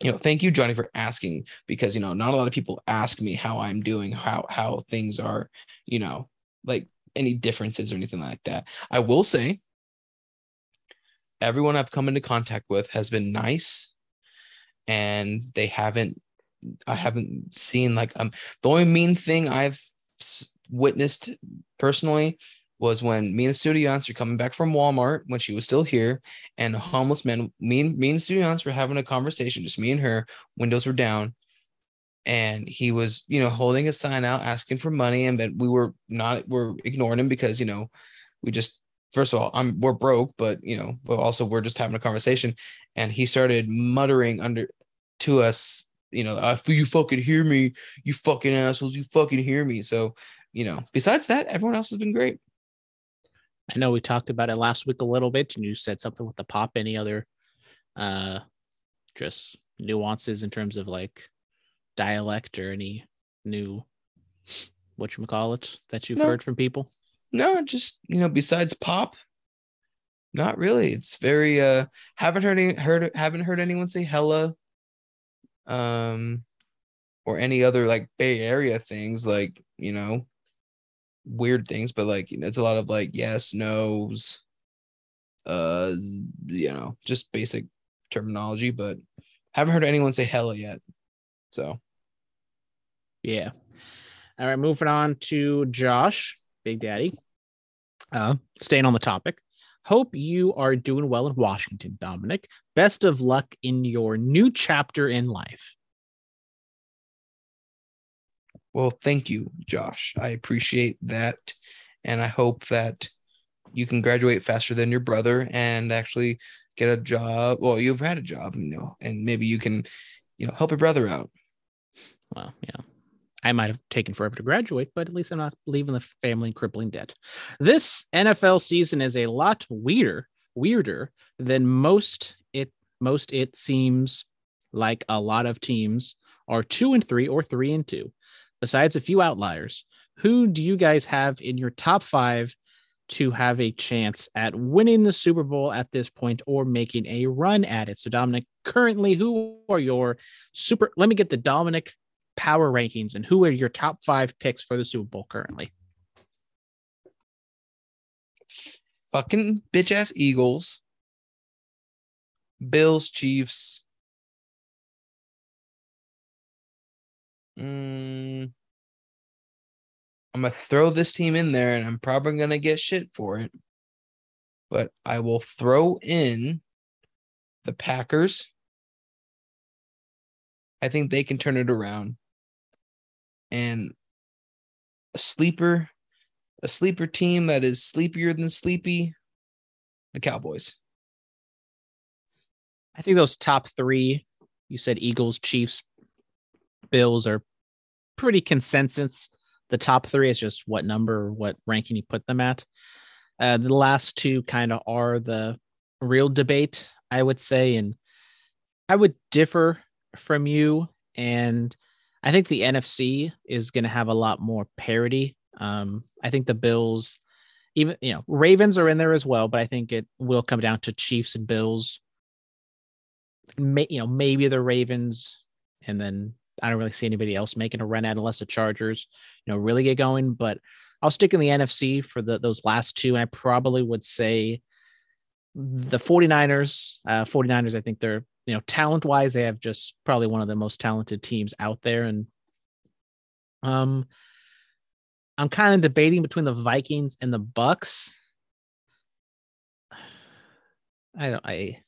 [SPEAKER 2] you know, thank you, Johnny, for asking because you know, not a lot of people ask me how I'm doing, how how things are, you know, like any differences or anything like that. I will say, everyone I've come into contact with has been nice, and they haven't. I haven't seen like um the only mean thing I've witnessed personally was when me and Studiance were coming back from Walmart when she was still here, and a homeless man, me and me and Studiance were having a conversation, just me and her, windows were down, and he was, you know, holding a sign out asking for money, and but we were not, we're ignoring him because you know, we just first of all, I'm we're broke, but you know, but also we're just having a conversation, and he started muttering under to us, you know, after you fucking hear me, you fucking assholes, you fucking hear me. So, you know, besides that, everyone else has been great.
[SPEAKER 1] I know we talked about it last week a little bit, and you said something with the pop. Any other, uh, just nuances in terms of like dialect or any new, what you call it that you've no. heard from people?
[SPEAKER 2] No, just you know, besides pop, not really. It's very uh, haven't heard any heard haven't heard anyone say hella, um, or any other like Bay Area things like you know weird things, but like you know, it's a lot of like yes, no's, uh, you know, just basic terminology. But haven't heard anyone say hella yet. So,
[SPEAKER 1] yeah. All right, moving on to Josh, Big Daddy. Uh, staying on the topic. Hope you are doing well in Washington, Dominic. Best of luck in your new chapter in life.
[SPEAKER 2] Well, thank you, Josh. I appreciate that. And I hope that you can graduate faster than your brother and actually get a job. Well, you've had a job, you know, and maybe you can, you know, help your brother out.
[SPEAKER 1] well, yeah. I might have taken forever to graduate, but at least I'm not leaving the family in crippling debt. This NFL season is a lot weirder, weirder than most it most it seems like a lot of teams are two and three or three and two, besides a few outliers. Who do you guys have in your top five to have a chance at winning the Super Bowl at this point or making a run at it? So, Dominic, currently, who are your super? Let me get the Dominic power rankings and who are your top five picks for the Super Bowl currently?
[SPEAKER 2] Fucking bitch ass Eagles, Bills, Chiefs. Mm, I'm gonna throw this team in there, and I'm probably gonna get shit for it. But I will throw in the Packers. I think they can turn it around. And a sleeper, a sleeper team that is sleepier than sleepy, the Cowboys.
[SPEAKER 1] I think those top three, you said Eagles, Chiefs, Bills are pretty consensus. The top three is just what number, what ranking you put them at. Uh, the last two kind of are the real debate, I would say. And I would differ from you. And I think the NFC is going to have a lot more parity. Um, I think the Bills, even, you know, Ravens are in there as well, but I think it will come down to Chiefs and Bills. May, you know, maybe the Ravens, and then I don't really see anybody else making a run at unless the Chargers, you know, really get going. But I'll stick in the NFC for the, those last two. And I probably would say the 49ers, uh, 49ers, I think they're, you know, talent wise, they have just probably one of the most talented teams out there. And um, I'm kind of debating between the Vikings and the Bucks. I don't, I,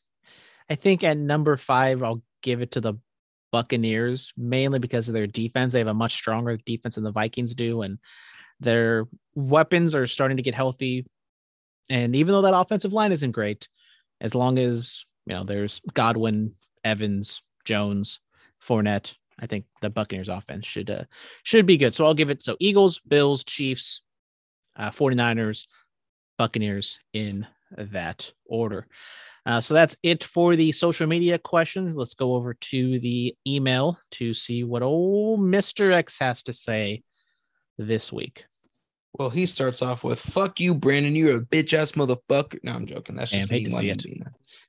[SPEAKER 1] I think at number five, I'll give it to the Buccaneers, mainly because of their defense. They have a much stronger defense than the Vikings do, and their weapons are starting to get healthy. And even though that offensive line isn't great, as long as you know there's Godwin, Evans, Jones, Fournette, I think the Buccaneers offense should uh, should be good. So I'll give it so Eagles, Bills, Chiefs, uh, 49ers, Buccaneers in that order. Uh, so that's it for the social media questions. Let's go over to the email to see what old Mr. X has to say this week.
[SPEAKER 2] Well, he starts off with "Fuck you, Brandon. You're a bitch ass motherfucker." No, I'm joking. That's just
[SPEAKER 1] Damn,
[SPEAKER 2] me wanting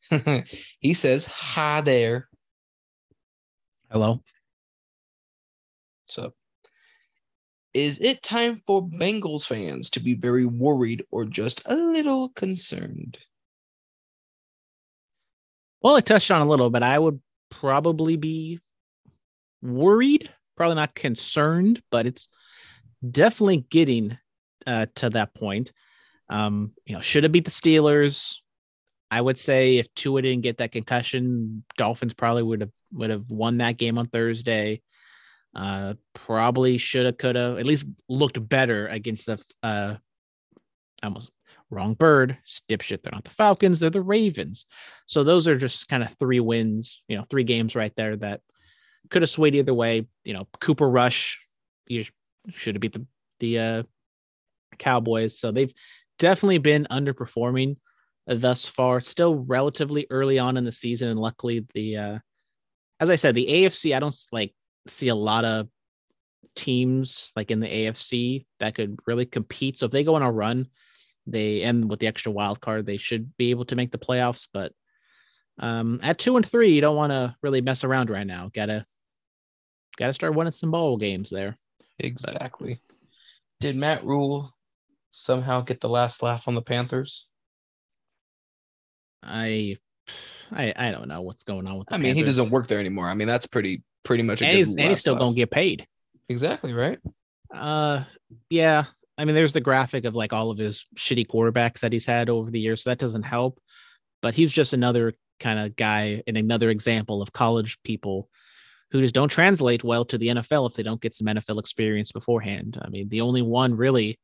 [SPEAKER 2] that. he says, "Hi there."
[SPEAKER 1] Hello.
[SPEAKER 2] So, is it time for Bengals fans to be very worried or just a little concerned?
[SPEAKER 1] Well, I touched on a little, but I would probably be worried, probably not concerned, but it's definitely getting uh, to that point. Um, you know, should have beat the Steelers. I would say if Tua didn't get that concussion, Dolphins probably would have would have won that game on Thursday. Uh, probably should have, could have, at least looked better against the uh, almost wrong bird, dipshit. They're not the Falcons, they're the Ravens. So those are just kind of three wins, you know, three games right there that could have swayed either way. You know, Cooper Rush, you should have beat the the uh, Cowboys. So they've definitely been underperforming thus far. Still relatively early on in the season, and luckily the uh, as I said, the AFC, I don't like see a lot of teams like in the AFC that could really compete. So if they go on a run, they end with the extra wild card, they should be able to make the playoffs. But um, at two and three, you don't want to really mess around right now. Gotta gotta start winning some bowl games there.
[SPEAKER 2] Exactly. Did Matt Rhule somehow get the last laugh on the Panthers?
[SPEAKER 1] I I I don't know what's going on with.
[SPEAKER 2] I mean, Panthers. he doesn't work there anymore. I mean, that's pretty pretty much.
[SPEAKER 1] and he's, and he's still laugh. gonna get paid.
[SPEAKER 2] Exactly right.
[SPEAKER 1] Uh, yeah. I mean, there's the graphic of like all of his shitty quarterbacks that he's had over the years, so that doesn't help. But he's just another kind of guy and another example of college people who just don't translate well to the NFL if they don't get some NFL experience beforehand. I mean, the only one really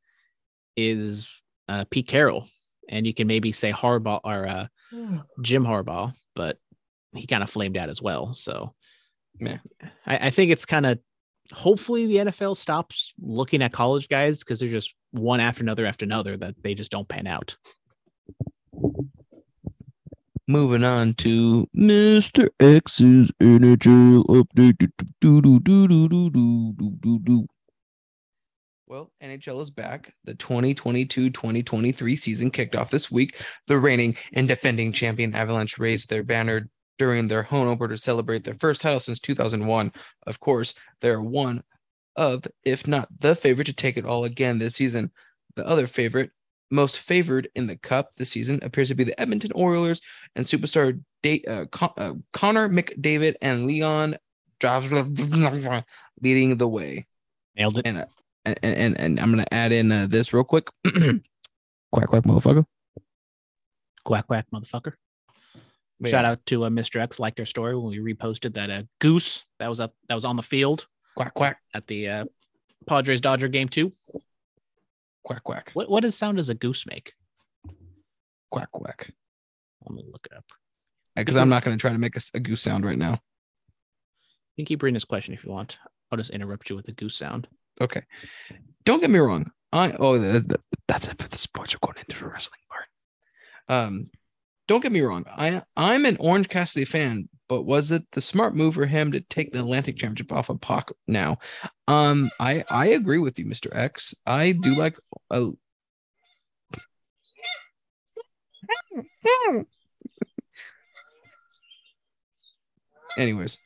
[SPEAKER 1] is uh, Pete Carroll, and you can maybe say Harbaugh or uh, Jim Harbaugh, but he kind of flamed out as well. So,
[SPEAKER 2] yeah,
[SPEAKER 1] I, I think it's kind of hopefully the NFL stops looking at college guys because they're just one after another after another that they just don't pan out.
[SPEAKER 2] Moving on to Mr. X's NHL update. Do, do, do, do, do, do, do, do, do. Well, NHL is back. The 2022 2023 season kicked off this week. The reigning and defending champion Avalanche raised their banner during their home opener to celebrate their first title since 2001. Of course, they're one of, if not the favorite, to take it all again this season. The other favorite, most favored in the cup this season, appears to be the Edmonton Oilers and superstar da- uh, Con- uh, Connor McDavid and Leon leading the way.
[SPEAKER 1] Nailed it.
[SPEAKER 2] And uh, and, and and I'm gonna add in uh, this real quick. quack quack motherfucker.
[SPEAKER 1] Quack quack, motherfucker.
[SPEAKER 2] But
[SPEAKER 1] Shout out to uh, Mr. X liked our story when we reposted that uh, goose that was up that was on the field
[SPEAKER 2] quack quack
[SPEAKER 1] at the uh, Padres Dodger game two.
[SPEAKER 2] quack quack
[SPEAKER 1] What what does sound does a goose make?
[SPEAKER 2] quack quack.
[SPEAKER 1] Let me look it up.
[SPEAKER 2] Because I'm not gonna try to make a goose sound right now.
[SPEAKER 1] You can keep reading this question if you want. I'll just interrupt you with a goose sound.
[SPEAKER 2] Okay. Don't get me wrong. I oh that, that- that's it for the sports. We're going into the wrestling part. Um, don't get me wrong. I I'm an Orange Cassidy fan, but was it the smart move for him to take the Atlantic Championship off of Pac now? Um, I I agree with you, Mr. X. I do like a. Anyways,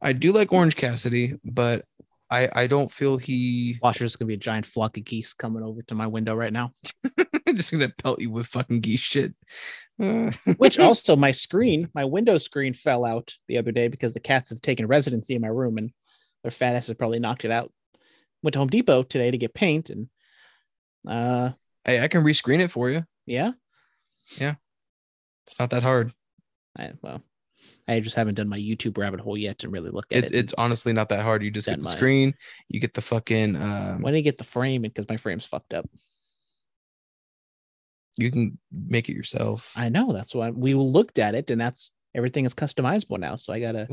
[SPEAKER 2] I do like Orange Cassidy, but I I don't feel he
[SPEAKER 1] Watch, there's gonna be a giant flock of geese coming over to my window right now.
[SPEAKER 2] just gonna pelt you with fucking geese shit.
[SPEAKER 1] Which also my screen, my window screen fell out the other day because the cats have taken residency in my room and their fat asses probably knocked it out. Went to Home Depot today to get paint and uh
[SPEAKER 2] hey, I can rescreen it for you.
[SPEAKER 1] Yeah. Yeah.
[SPEAKER 2] It's not that hard.
[SPEAKER 1] I well I just haven't done my YouTube rabbit hole yet to really look at
[SPEAKER 2] It,
[SPEAKER 1] it.
[SPEAKER 2] it's honestly not that hard. You just get the screen, you get the fucking um,
[SPEAKER 1] when you get the frame because my frame's fucked up.
[SPEAKER 2] you can make it yourself.
[SPEAKER 1] I know that's why we looked at it and that's everything is customizable now. So I gotta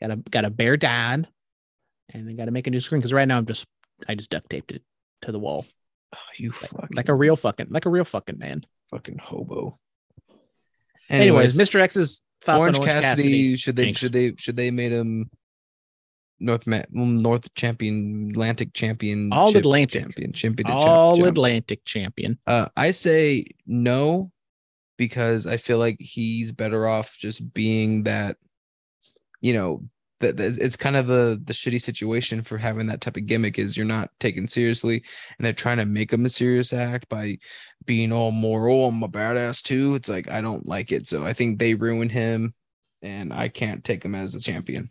[SPEAKER 1] gotta gotta bear down and I gotta make a new screen because right now I'm just I just duct taped it to the wall
[SPEAKER 2] Oh, you
[SPEAKER 1] like,
[SPEAKER 2] fucking
[SPEAKER 1] like a real fucking like a real fucking man.
[SPEAKER 2] fucking hobo.
[SPEAKER 1] Anyways, Mr. X's
[SPEAKER 2] Orange,
[SPEAKER 1] on Orange
[SPEAKER 2] Cassidy,
[SPEAKER 1] Cassidy.
[SPEAKER 2] should they
[SPEAKER 1] Jinx.
[SPEAKER 2] should they should they made him North Ma- North champion Atlantic champion
[SPEAKER 1] All Atlantic.
[SPEAKER 2] champion champion
[SPEAKER 1] All
[SPEAKER 2] champ-
[SPEAKER 1] Atlantic champion.
[SPEAKER 2] Uh, I say no because I feel like he's better off just being that, you know, that it's kind of a the shitty situation for having that type of gimmick is you're not taken seriously and they're trying to make him a serious act by being all moral. I'm a badass too. It's like I don't like it. So I think they ruin him and I can't take him as a champion.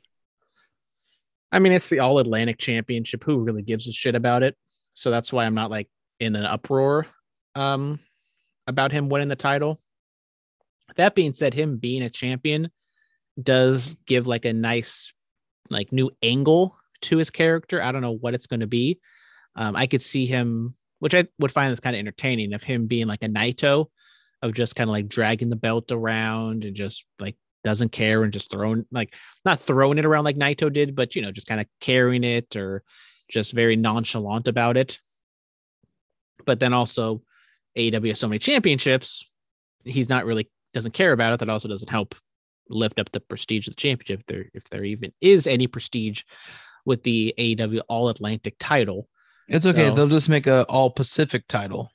[SPEAKER 1] I mean, it's the All Atlantic Championship. Who really gives a shit about it? So that's why I'm not like in an uproar um, about him winning the title. That being said, him being a champion does give like a nice, like new angle to his character. I don't know what it's going to be. Um, I could see him, which I would find this kind of entertaining, of him being like a Naito, of just kind of like dragging the belt around and just like doesn't care and just throwing like not throwing it around like Naito did, but you know, just kind of carrying it or just very nonchalant about it. But then also AEW has so many championships, he's not really doesn't care about it. That also doesn't help lift up the prestige of the championship. If there if there even is any prestige with the AEW All Atlantic title.
[SPEAKER 2] It's okay.
[SPEAKER 1] So-
[SPEAKER 2] They'll just make a all Pacific title.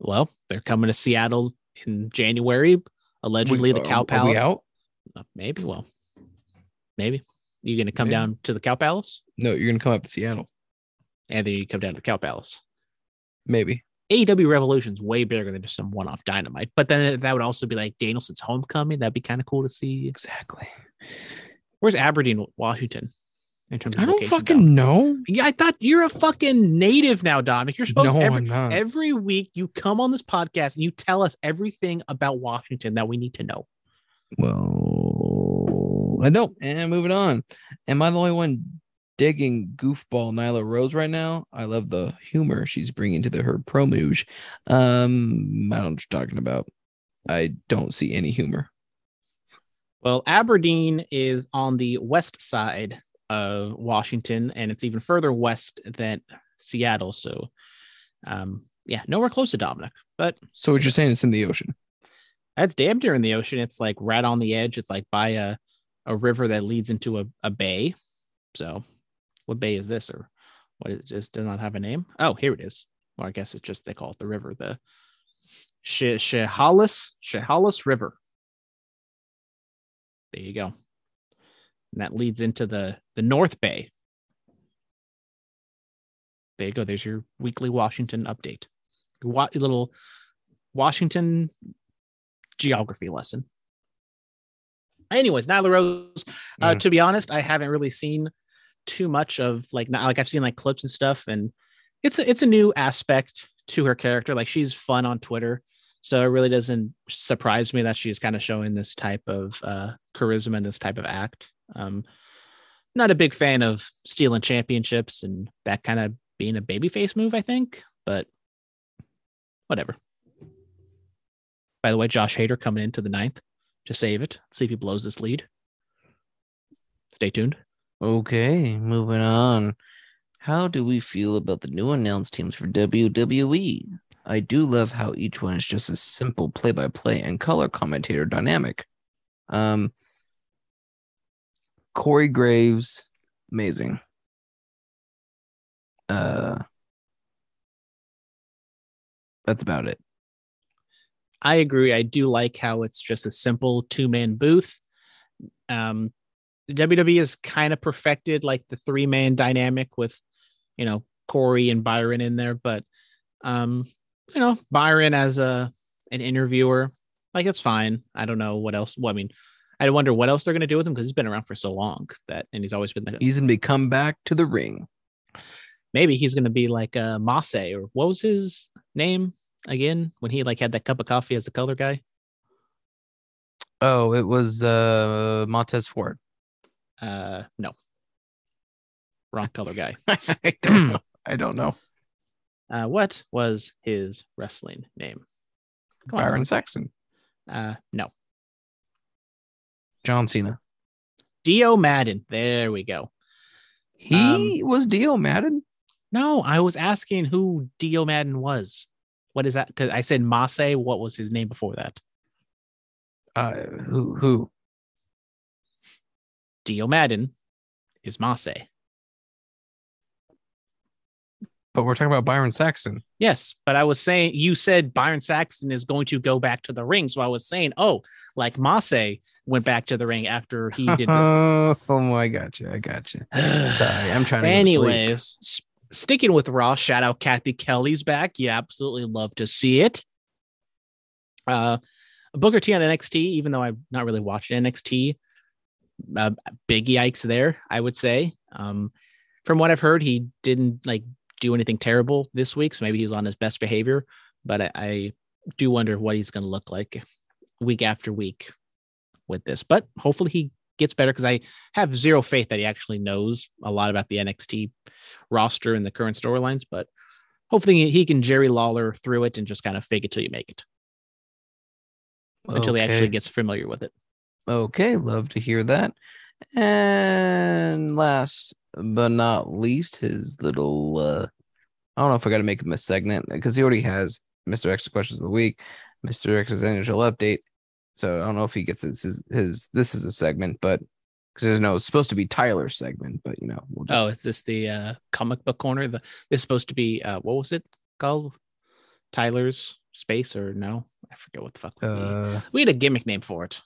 [SPEAKER 1] Well, they're coming to Seattle in January, allegedly
[SPEAKER 2] We-
[SPEAKER 1] the Cow
[SPEAKER 2] are we
[SPEAKER 1] Palace.
[SPEAKER 2] out?
[SPEAKER 1] Uh, Maybe, well, maybe. you're gonna come
[SPEAKER 2] Maybe.
[SPEAKER 1] down to the Cow Palace?
[SPEAKER 2] No, you're gonna come up to Seattle.
[SPEAKER 1] And then you come down to the Cow Palace.
[SPEAKER 2] Maybe.
[SPEAKER 1] AEW Revolution's way bigger than just some one-off dynamite. But then that would also be like Danielson's homecoming. That'd be kind of cool to see.
[SPEAKER 2] Exactly.
[SPEAKER 1] Where's Aberdeen, Washington? In terms of
[SPEAKER 2] I don't fucking
[SPEAKER 1] Dom?
[SPEAKER 2] know.
[SPEAKER 1] Yeah, I thought you're a fucking native now, Dominic. You're supposed
[SPEAKER 2] No,
[SPEAKER 1] to every, every week you come on this podcast and you tell us everything about Washington that we need to know.
[SPEAKER 2] Well, I don't. And moving on. Am I the only one digging goofball Nyla Rose right now? I love the humor she's bringing to the her promos. Um, I don't know what you're talking about. I don't see any humor.
[SPEAKER 1] Well, Aberdeen is on the west side of Washington, and it's even further west than Seattle. So, um, yeah, nowhere close to Dominic, but
[SPEAKER 2] So what you're saying it's in the ocean?
[SPEAKER 1] that's damn near in the ocean. It's like right on the edge. It's like by a, a river that leads into a, a bay. So, what bay is this, or what is it? Just does not have a name. Oh, here it is. well I guess it's just they call it the river, the She- Chehalis Chehalis River. There you go. And that leads into the the North Bay. There you go. There's your weekly Washington update. Wa- little Washington geography lesson. Anyways, Nyla Rose. Uh,
[SPEAKER 2] Mm.
[SPEAKER 1] To be honest, I haven't really seen too much of like not like I've seen like clips and stuff, and it's a, it's a new aspect to her character. Like she's fun on Twitter, so it really doesn't surprise me that she's kind of showing this type of uh, charisma and this type of act. Um, not a big fan of stealing championships and that kind of being a babyface move. I think, but whatever. By the way, Josh Hader coming into the ninth to save it. See if he blows this lead. Stay tuned.
[SPEAKER 2] Okay, moving on. How do we feel about the new announced teams for WWE? I do love how each one is just a simple play by play and color commentator dynamic. Um, Corey Graves, amazing. Uh, that's about it.
[SPEAKER 1] I agree. I do like how it's just a simple two man booth. Um, WWE has kind of perfected like the three man dynamic with, you know, Corey and Byron in there, but, um, you know, Byron as a an interviewer, like it's fine. I don't know what else. Well, I mean, I wonder what else they're gonna do with him because he's been around for so long that, and he's always been like,
[SPEAKER 2] He's gonna be come back to the ring.
[SPEAKER 1] maybe he's gonna be like uh Mace or what was his name again when he like had that cup of coffee as the color guy.
[SPEAKER 2] Oh, it was uh Montez Ford.
[SPEAKER 1] Uh, no, wrong color guy.
[SPEAKER 2] I don't know. I don't know.
[SPEAKER 1] Uh, what was his wrestling name? Come on.
[SPEAKER 2] Byron Saxton,
[SPEAKER 1] Uh, no,
[SPEAKER 2] John Cena.
[SPEAKER 1] Dio Maddin. There we go.
[SPEAKER 2] He was Dio Maddin.
[SPEAKER 1] No, I was asking who Dio Maddin was. What is that? Because I said Mace. What was his name before that?
[SPEAKER 2] Uh, who? Who?
[SPEAKER 1] Dio Maddin is Mace.
[SPEAKER 2] But we're talking about Byron Saxton.
[SPEAKER 1] Yes, but I was saying you said Byron Saxton is going to go back to the ring, so I was saying, oh, like Masse went back to the ring after he did.
[SPEAKER 2] Oh, oh, I got you. I got you. Sorry, I'm trying to.
[SPEAKER 1] Anyways, s- sticking with Raw, shout out Cathy Kelley's back. You absolutely love to see it. Uh, Booker T on NXT, even though I've not really watched NXT, uh, big yikes there, I would say. Um, from what I've heard, he didn't like do anything terrible this week, so maybe he was on his best behavior. But I, I do wonder what he's going to look like week after week with this. But hopefully he gets better because I have zero faith that he actually knows a lot about the NXT roster and the current storylines. But hopefully he can Jerry Lawler through it and just kind of fake it till you make it until he actually gets familiar with it.
[SPEAKER 2] Okay, love to hear that. And last but not least, his little uh I don't know if I gotta make him a segment because he already has Mr. X questions of the week, Mr. X's NHL update. So I don't know if he gets his his, his this is a segment, but because there's no it's supposed to be Tyler's segment, but you know, we'll just
[SPEAKER 1] Oh, is this the uh, comic book corner? The this is supposed to be uh, what was it called? Tyler's Space or no? I forget what the fuck. we-
[SPEAKER 2] uh
[SPEAKER 1] we had a gimmick name for it.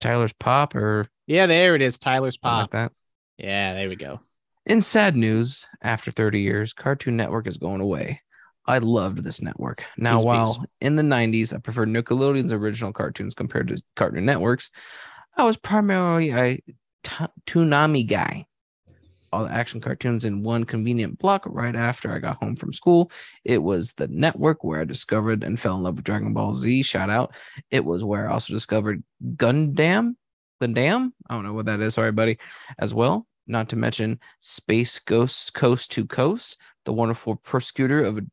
[SPEAKER 2] Tyler's pop or
[SPEAKER 1] Yeah, there it is. Tyler's
[SPEAKER 2] something like
[SPEAKER 1] Pop.
[SPEAKER 2] that.
[SPEAKER 1] Yeah, there we go.
[SPEAKER 2] In sad news, after 30 years, Cartoon Network is going away. I loved this network. Now,
[SPEAKER 1] Peace,
[SPEAKER 2] while
[SPEAKER 1] peace.
[SPEAKER 2] in the 90s, I preferred Nickelodeon's original cartoons compared to Cartoon Network's, I was primarily a t- Toonami guy. All the action cartoons in one convenient block right after I got home from school. It was the network where I discovered and fell in love with Dragon Ball Z. Shout out. It was where I also discovered Gundam. Gundam? I don't know what that is. Sorry, buddy. As well. Not to mention Space Ghosts Coast to Coast, the wonderful persecutor of a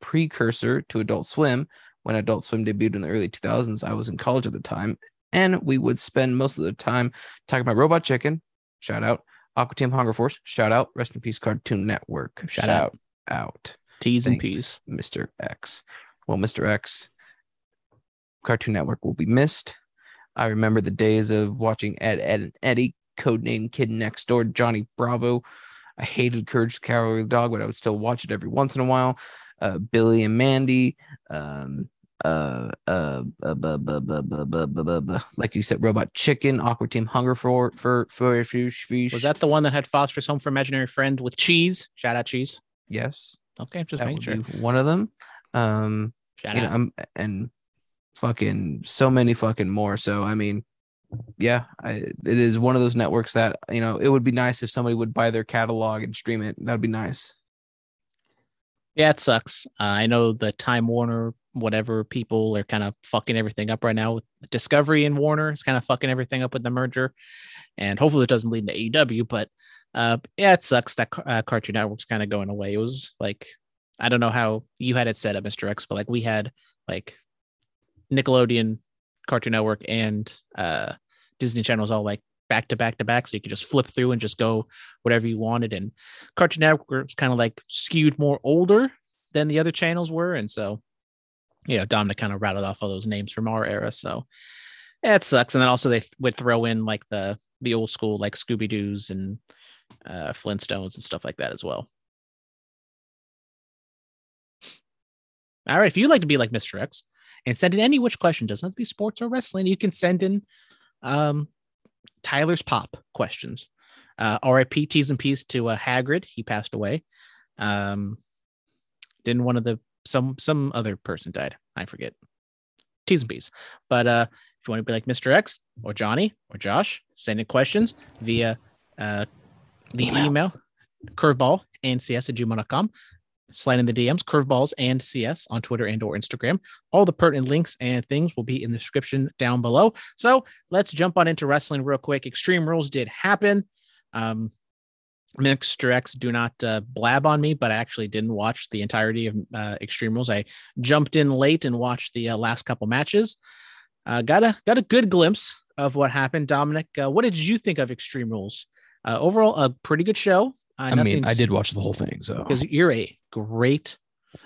[SPEAKER 2] precursor to Adult Swim. When Adult Swim debuted in the early 2000s, I was in college at the time, and we would spend most of the time talking about Robot Chicken. Shout out. Aqua Teen Hunger Force, shout out. Rest in peace, Cartoon Network.
[SPEAKER 1] Shout out.
[SPEAKER 2] out.
[SPEAKER 1] T's and
[SPEAKER 2] Thanks,
[SPEAKER 1] P's.
[SPEAKER 2] Mr. X. Well, Mr. X, Cartoon Network will be missed. I remember the days of watching Ed, Ed, and Eddie, codename Kid Next Door, Johnny Bravo. I hated Courage the Cowardly Dog, but I would still watch it every once in a while. Uh, Billy and Mandy, um, uh, uh, like you said, Robot Chicken, Awkward Team, Hunger for for for fish.
[SPEAKER 1] Was that the one that had phosphorus? Home for Imaginary Friend with cheese? Shout out cheese.
[SPEAKER 2] Yes.
[SPEAKER 1] Okay, just making sure.
[SPEAKER 2] One of them. Um,
[SPEAKER 1] Shout out.
[SPEAKER 2] Know, and fucking so many fucking more. So I mean, yeah, I, it is one of those networks that you know it would be nice if somebody would buy their catalog and stream it. That'd be nice.
[SPEAKER 1] Yeah, it sucks. Uh, I know the Time Warner, whatever people are kind of fucking everything up right now with Discovery and Warner. It's kind of fucking everything up with the merger, and hopefully it doesn't lead to AEW. But uh, yeah, it sucks that uh, Cartoon Network's kind of going away. It was like I don't know how you had it set up, Mister X, but like we had like Nickelodeon, Cartoon Network, and uh, Disney channels all like back to back to back, so you could just flip through and just go whatever you wanted. And Cartoon Network was kind of like skewed more older than the other channels were, and so you know Dominic kind of rattled off all those names from our era. So yeah, it sucks. And then also they th- would throw in like the the old school like Scooby Doo's and uh, Flintstones and stuff like that as well. All right, if you'd like to be like Mr. X and send in any which question, doesn't have to be sports or wrestling, you can send in um, Tyler's Pop questions. Uh, RIP T's and P's to uh, Hagrid. He passed away. Um, didn't one of the some some other person died. I forget. T's and P's. But uh, if you want to be like Mr. X or Johnny or Josh, send in questions via uh, the
[SPEAKER 2] Email.
[SPEAKER 1] email, curveball and cs at gmail.com. Slide in the DMs, curveballs and CS on Twitter and or Instagram. All the pertinent links and things will be in the description down below. So let's jump on into wrestling real quick. Extreme Rules did happen. Um, Mr. X, do not uh, blab on me, but I actually didn't watch the entirety of uh, Extreme Rules. I jumped in late and watched the uh, last couple matches. Uh, got a got a good glimpse of what happened. Dominic, uh, what did you think of Extreme Rules? Uh, overall, a pretty good show. Uh,
[SPEAKER 2] I mean, I did watch the whole thing, so
[SPEAKER 1] because you're a great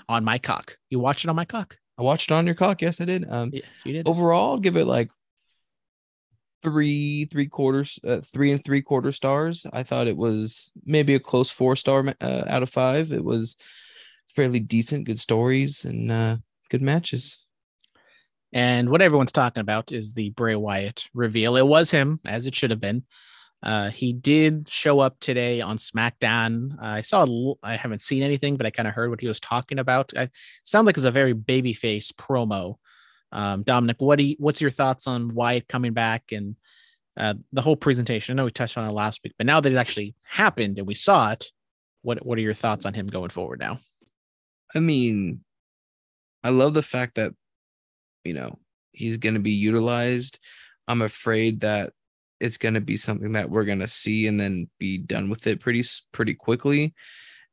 [SPEAKER 1] on my cock. You watched it on my cock.
[SPEAKER 2] I watched it on your cock. Yes, I did. Um,
[SPEAKER 1] Yeah, you did.
[SPEAKER 2] overall, I'll give it like three three quarters, uh, three and three quarter stars. I thought it was maybe a close four star uh, out of five. It was fairly decent, good stories and uh, good matches.
[SPEAKER 1] And what everyone's talking about is the Bray Wyatt reveal. It was him, as it should have been. Uh, he did show up today on SmackDown. Uh, I saw, I haven't seen anything, but I kind of heard what he was talking about. I sound like it's a very babyface promo. Um, Dominic, what do you, what's your thoughts on Wyatt coming back and uh, the whole presentation? I know we touched on it last week, but now that it actually happened and we saw it, what what are your thoughts on him going forward now?
[SPEAKER 2] I mean, I love the fact that you know he's going to be utilized. I'm afraid that it's going to be something that we're going to see and then be done with it pretty pretty quickly.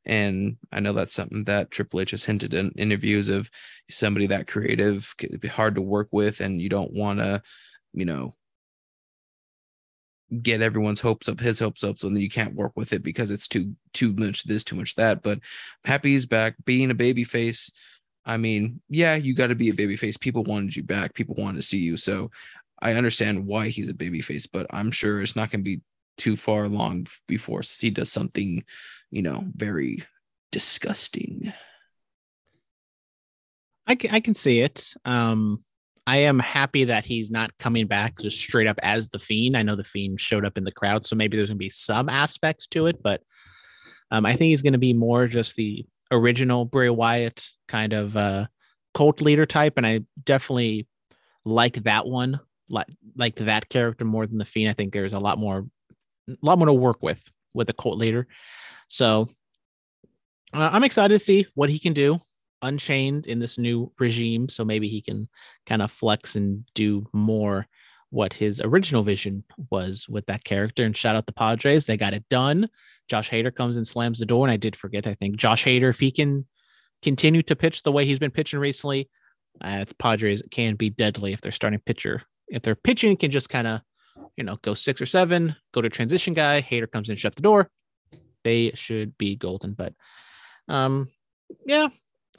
[SPEAKER 2] And I know that's something that Triple H has hinted in interviews of somebody that creative could be hard to work with, and you don't want to, you know, get everyone's hopes up, his hopes up, so then you can't work with it because it's too too much this, too much that. But happy he's back, being a baby face. I mean, yeah, you got to be a baby face. People wanted you back. People wanted to see you. So I understand why he's a baby face, but I'm sure it's not going to be too far along before he does something, you know, very disgusting.
[SPEAKER 1] I can, I can see it. Um, I am happy that he's not coming back just straight up as the fiend. I know the fiend showed up in the crowd, so maybe there's gonna be some aspects to it, but um, I think he's gonna be more just the original Bray Wyatt kind of uh, cult leader type, and I definitely like that one, like like that character more than the fiend. I think there's a lot more, a lot more to work with with the cult leader. So uh, I'm excited to see what he can do unchained in this new regime so maybe he can kind of flex and do more what his original vision was with that character and shout out the padres they got it done josh hader comes and slams the door and i did forget i think josh hader if he can continue to pitch the way he's been pitching recently uh, the padres can be deadly if their starting pitcher if their pitching can just kind of you know, go six or seven, go to transition guy, Hader comes in, shut the door. They should be golden. But um, yeah,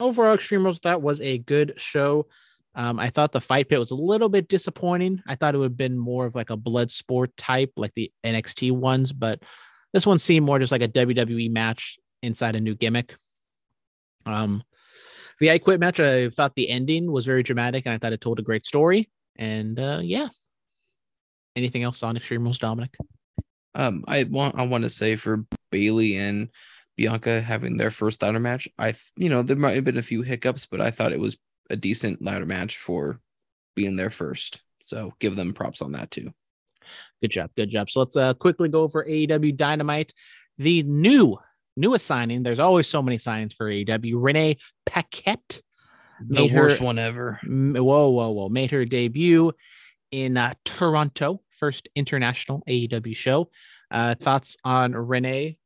[SPEAKER 1] overall, Extreme Rules, that was a good show. Um, I thought the fight pit was a little bit disappointing. I thought it would have been more of like a blood sport type, like the NXT ones, but this one seemed more just like a WWE match inside a new gimmick. Um, the I Quit match, I thought the ending was very dramatic and I thought it told a great story. And uh, yeah. Anything else on Extreme Rules, Dominic?
[SPEAKER 2] Um, I want I want to say for Bailey and Bianca having their first ladder match, I you know there might have been a few hiccups, but I thought it was a decent ladder match for being there first. So give them props on that too.
[SPEAKER 1] Good job, good job. So let's uh, quickly go over AEW Dynamite, the new newest signing. There's always so many signings for AEW. Renee Paquette,
[SPEAKER 2] the
[SPEAKER 1] Made her-
[SPEAKER 2] worst one ever.
[SPEAKER 1] whoa, whoa, whoa, made her debut in uh, Toronto, first international AEW show. Uh, thoughts on Renee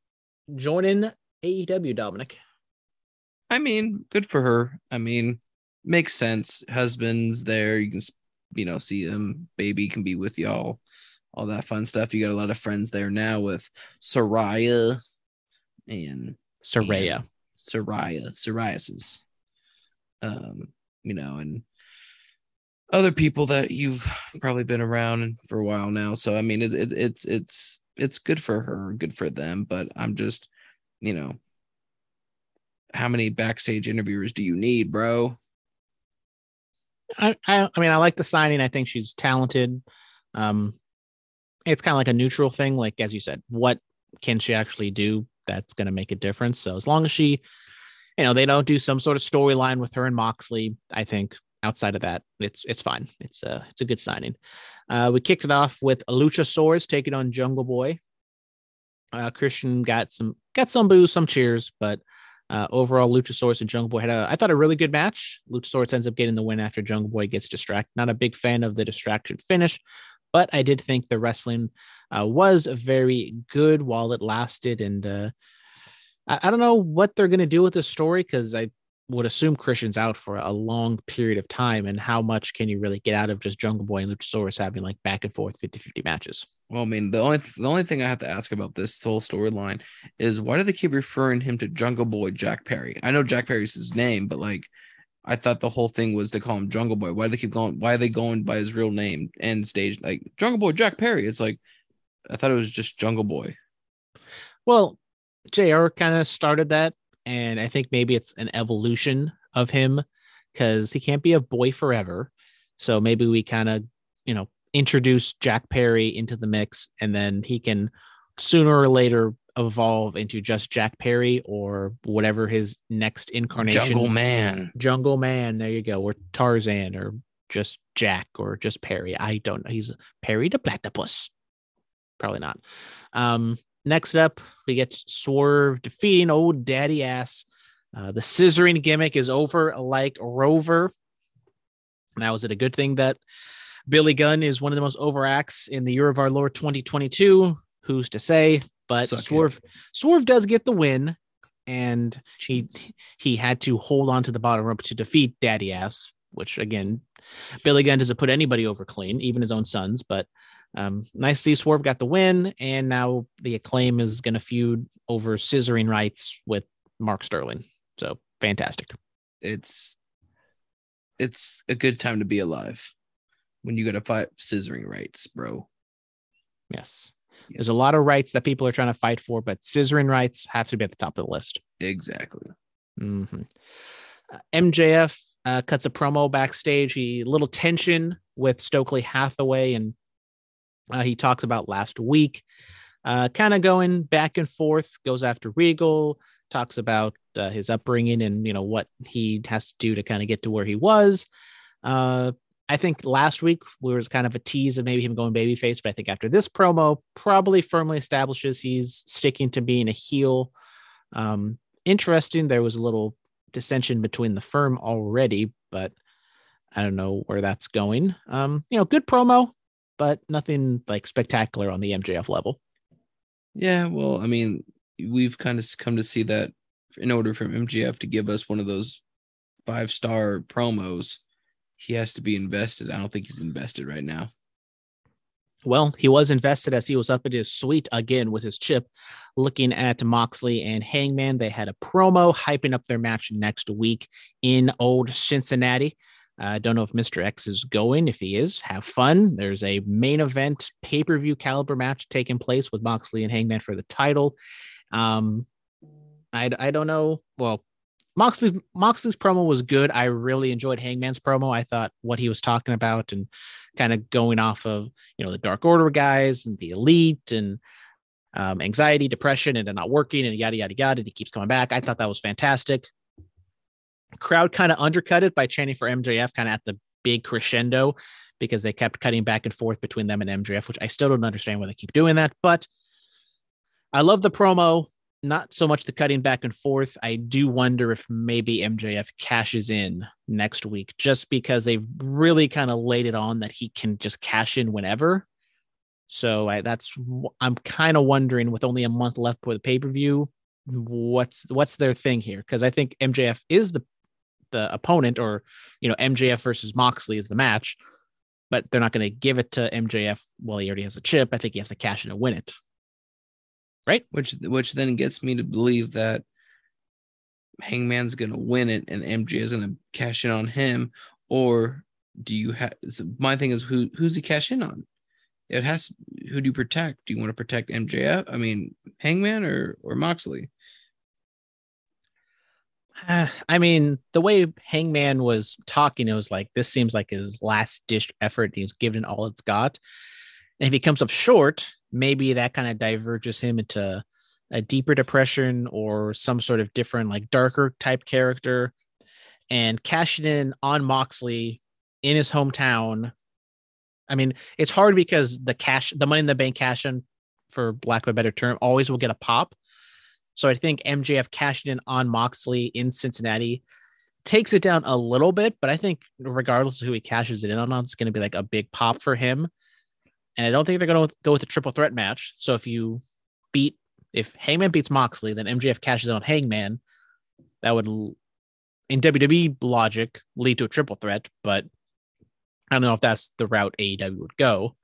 [SPEAKER 1] joining AEW, Dominic?
[SPEAKER 2] I mean, good for her. I mean, makes sense. Husband's there. You can, you know, see him. Baby can be with y'all. All that fun stuff. You got a lot of friends there now with Soraya and
[SPEAKER 1] Soraya.
[SPEAKER 2] Soraya, psoriasis. Um, you know, and other people that you've probably been around for a while now. So I mean, it, it it's it's it's good for her, good for them. But I'm just, you know, how many backstage interviewers do you need, bro?
[SPEAKER 1] I, I, I mean, I like the signing. I think she's talented. Um, it's kind of like a neutral thing. Like as you said, what can she actually do that's going to make a difference? So as long as she, you know, they don't do some sort of storyline with her and Moxley, I think outside of that, it's it's fine. It's a it's a good signing. Uh, we kicked it off with Luchasaurus taking on Jungle Boy. Uh, Christian got some got some boos, some cheers, but uh, overall, Luchasaurus and Jungle Boy had a, I thought, a really good match. Luchasaurus ends up getting the win after Jungle Boy gets distracted. Not a big fan of the distraction finish, but I did think the wrestling uh, was very good while it lasted. And uh, I, I don't know what they're going to do with this story because I would assume Christian's out for a long period of time. And how much can you really get out of just Jungle Boy and Luchasaurus having like back and forth 50 50 matches?
[SPEAKER 2] Well, I mean, the only the only thing I have to ask about this whole storyline is why do they keep referring him to Jungle Boy Jack Perry? I know Jack Perry's his name, but like I thought the whole thing was to call him Jungle Boy. Why do they keep going? Why are they going by his real name and stage like Jungle Boy Jack Perry? It's like I thought it was just Jungle Boy.
[SPEAKER 1] Well, JR kind of started that, and I think maybe it's an evolution of him because he can't be a boy forever. So maybe we kind of, you know, introduce Jack Perry into the mix, and then he can sooner or later evolve into just Jack Perry or whatever his next incarnation.
[SPEAKER 2] Jungle Man.
[SPEAKER 1] Jungle Man. There you go. Or Tarzan, or just Jack, or just Perry. I don't know. He's Perry the Platypus. Probably not. Um, next up, we get Swerve defeating old Daddy Ass. Uh, the scissoring gimmick is over like Rover. Now, is it a good thing that Billy Gunn is one of the most overacts in the year of our Lord 2022? Who's to say? But
[SPEAKER 2] Suck it.
[SPEAKER 1] Swerve, Swerve does get the win, and he he had to hold on to the bottom rope to defeat Daddy Ass, which again, Billy Gunn doesn't put anybody over clean, even his own sons. But um, nice to see Swerve got the win, and now the acclaim is going to feud over scissoring rights with Mark Sterling. So fantastic.
[SPEAKER 2] It's it's a good time to be alive when you got to fight scissoring rights, bro.
[SPEAKER 1] Yes. There's a lot of rights that people are trying to fight for, but scissoring rights have to be at the top of the list.
[SPEAKER 2] exactly.
[SPEAKER 1] Mm-hmm. Uh, MJF uh, cuts a promo backstage. He little tension with Stokely Hathaway, and uh, he talks about last week, uh, kind of going back and forth. Goes after Regal, talks about uh, his upbringing and you know what he has to do to kind of get to where he was. Uh, I think last week we was kind of a tease of maybe him going babyface, but I think after this promo, probably firmly establishes he's sticking to being a heel. Um, interesting. There was a little dissension between the firm already, but I don't know where that's going. Um, you know, good promo, but nothing like spectacular on the MJF level.
[SPEAKER 2] Yeah, well, I mean, we've kind of come to see that in order for MJF to give us one of those five star promos, he has to be invested. I don't think he's invested right now.
[SPEAKER 1] Well, he was invested as he was up at his suite again with his chip, looking at Moxley and Hangman. They had a promo hyping up their match next week in old Cincinnati. I uh, don't know if Mr. X is going. If he is, have fun. There's a main event pay per view caliber match taking place with Moxley and Hangman for the title. Um, I, I don't know. Well, Moxley's Moxley's promo was good. I really enjoyed Hangman's promo. I thought what he was talking about and kind of going off of you know the Dark Order guys and the Elite and um, anxiety, depression, and not working and yada yada yada. And he keeps coming back. I thought that was fantastic crowd kind of undercut it by chanting for MJF kind of at the big crescendo because they kept cutting back and forth between them and MJF, which I still don't understand why they keep doing that. But I love the promo, not so much the cutting back and forth. I do wonder if maybe MJF cashes in next week just because they've really kind of laid it on that he can just cash in whenever. So I, that's I'm kind of wondering with only a month left for the pay per view, what's what's their thing here? Because I think MJF is the the opponent or you know MJF versus Moxley is the match, but they're not going to give it to MJF while he already has a chip. I think he has to cash in and win it. Right?
[SPEAKER 2] Which which then gets me to believe that Hangman's going to win it and MJ is going to cash in on him or do you have my thing is who who's he cash in on? It has who do you protect? Do you want to protect MJF? I mean, Hangman or or Moxley?
[SPEAKER 1] Uh, I mean, the way Hangman was talking, it was like this seems like his last dish effort. He's given all it's got. And if he comes up short, maybe that kind of diverges him into a deeper depression or some sort of different, like darker type character. And cashing in on Moxley in his hometown. I mean, it's hard because the cash, the money in the bank cash in, for lack of a better term, always will get a pop. So I think MJF cashing in on Moxley in Cincinnati takes it down a little bit, but I think regardless of who he cashes it in on, it's going to be like a big pop for him. And I don't think they're going to go with a triple threat match. So if you beat, if Hangman beats Moxley, then MJF cashes in on Hangman. That would, in WWE logic, lead to a triple threat, but I don't know if that's the route AEW would go.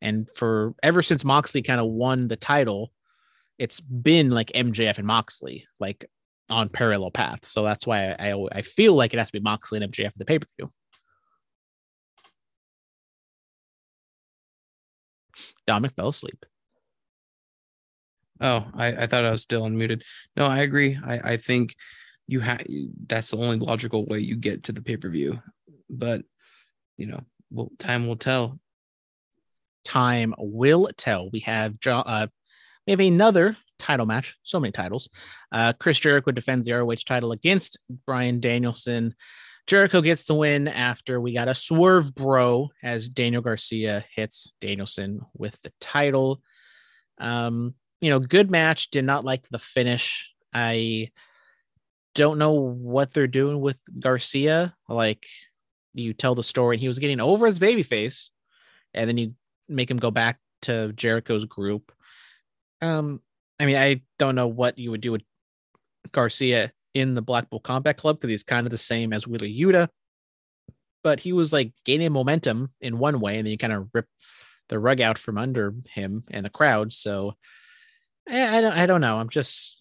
[SPEAKER 1] And for ever since Moxley kind of won the title, it's been like MJF and Moxley, like on parallel paths. So that's why I, I, I feel like it has to be Moxley and MJF for the pay per view. Dominic fell asleep.
[SPEAKER 2] Oh, I, I thought I was still unmuted. No, I agree. I, I think you have that's the only logical way you get to the pay per view. But you know, well, time will tell.
[SPEAKER 1] Time will tell. We have John, uh, we have another title match. So many titles. Uh, Chris Jericho defends the ROH title against Bryan Danielson. Jericho gets the win after we got a swerve bro as Daniel Garcia hits Danielson with the title. Um, you know, good match. Did not like the finish. I don't know what they're doing with Garcia. Like, you tell the story, and he was getting over his baby face, and then you make him go back to Jericho's group. Um, I mean, I don't know what you would do with Garcia in the Blackpool Combat Club because he's kind of the same as Wheeler Yuta, but he was like gaining momentum in one way, and then you kind of rip the rug out from under him and the crowd. So I, I don't, I don't know. I'm just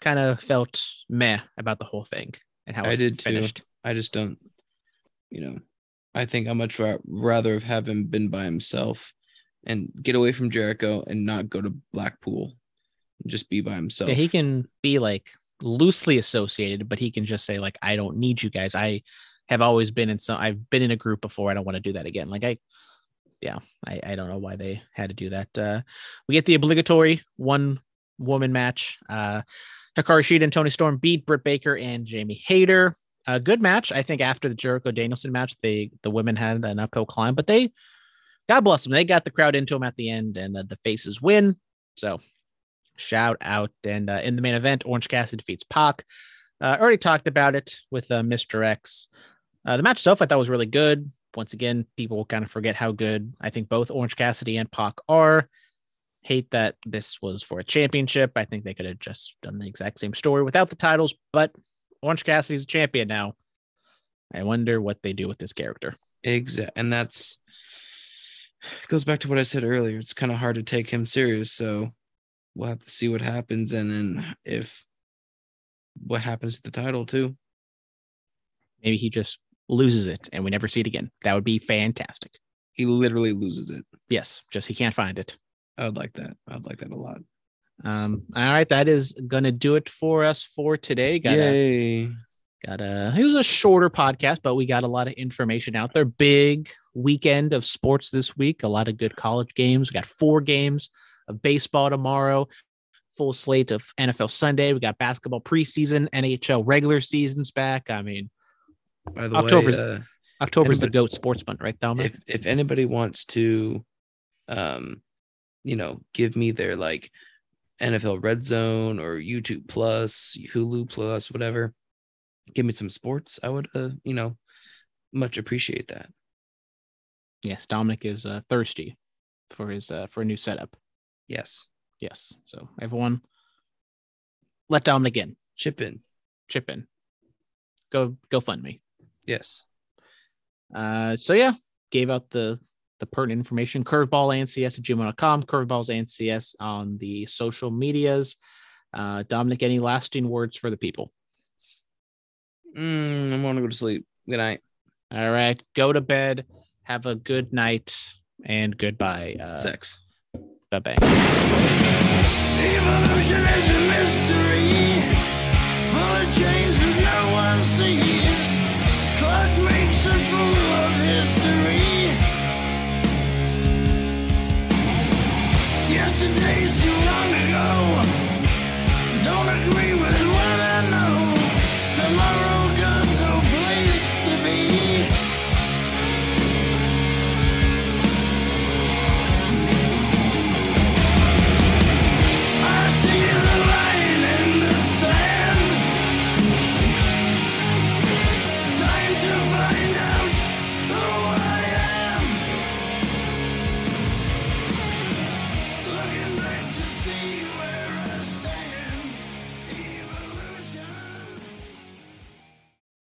[SPEAKER 1] kind of felt meh about the whole thing and how
[SPEAKER 2] I did finished. Too. I just don't, you know, I think I much rather have him been by himself and get away from Jericho and not go to Blackpool and just be by himself.
[SPEAKER 1] Yeah, he can be like loosely associated, but he can just say, like, I don't need you guys. I have always been in some I've been in a group before. I don't want to do that again. Like I yeah, I, I don't know why they had to do that. Uh we get the obligatory one woman match. Uh Hikaru Shida and Toni Storm beat Britt Baker and Jamie Hayter. A good match. I think after the Jericho Danielson match, they the women had an uphill climb, but they God bless them. They got the crowd into them at the end, and uh, the faces win. So shout out. And uh, in the main event, Orange Cassidy defeats Pac. Uh, already talked about it with uh, Mr. X. Uh, the match itself I thought was really good. Once again, people will kind of forget how good I think both Orange Cassidy and Pac are. Hate that this was for a championship. I think they could have just done the exact same story without the titles, but Orange Cassidy's a champion now. I wonder what they do with this character.
[SPEAKER 2] Exactly. And that's it goes back to what I said earlier. It's kind of hard to take him serious. So we'll have to see what happens and then if what happens to the title too.
[SPEAKER 1] Maybe he just loses it and we never see it again. That would be fantastic.
[SPEAKER 2] He literally loses it.
[SPEAKER 1] Yes, just he can't find it.
[SPEAKER 2] I would like that. I'd like that a lot.
[SPEAKER 1] Um, all right, that is gonna do it for us for today. Got a,
[SPEAKER 2] Yay.
[SPEAKER 1] Got a it was a shorter podcast, but we got a lot of information out there. Big weekend of sports this week, a lot of good college games. We got four games of baseball tomorrow, full slate of NFL Sunday. We got basketball preseason, NHL regular seasons back. I mean,
[SPEAKER 2] By the
[SPEAKER 1] October's-
[SPEAKER 2] way, uh,
[SPEAKER 1] October's the goat sports month, right, Thelma?
[SPEAKER 2] if if anybody wants to um you know give me their like NFL Red Zone or YouTube Plus, Hulu Plus, whatever, give me some sports, I would uh, you know, much appreciate that.
[SPEAKER 1] yes, Dominic is uh, thirsty for his uh, for a new setup.
[SPEAKER 2] Yes.
[SPEAKER 1] Yes, so everyone, let Dominic in,
[SPEAKER 2] Chip in.
[SPEAKER 1] chip in, go go fund me.
[SPEAKER 2] Yes.
[SPEAKER 1] Uh, so yeah, gave out the the pertinent information. Curveball ANCS at gmail.com, curveballs ANCS on the social medias. Uh, Dominic, any lasting words for the people?
[SPEAKER 2] Mm, I want to go to sleep. Good night.
[SPEAKER 1] All right, go to bed. Have a good night and goodbye. Uh,
[SPEAKER 2] Sex.
[SPEAKER 1] bye bye.
[SPEAKER 4] Evolution is a mystery, full of change that no one sees.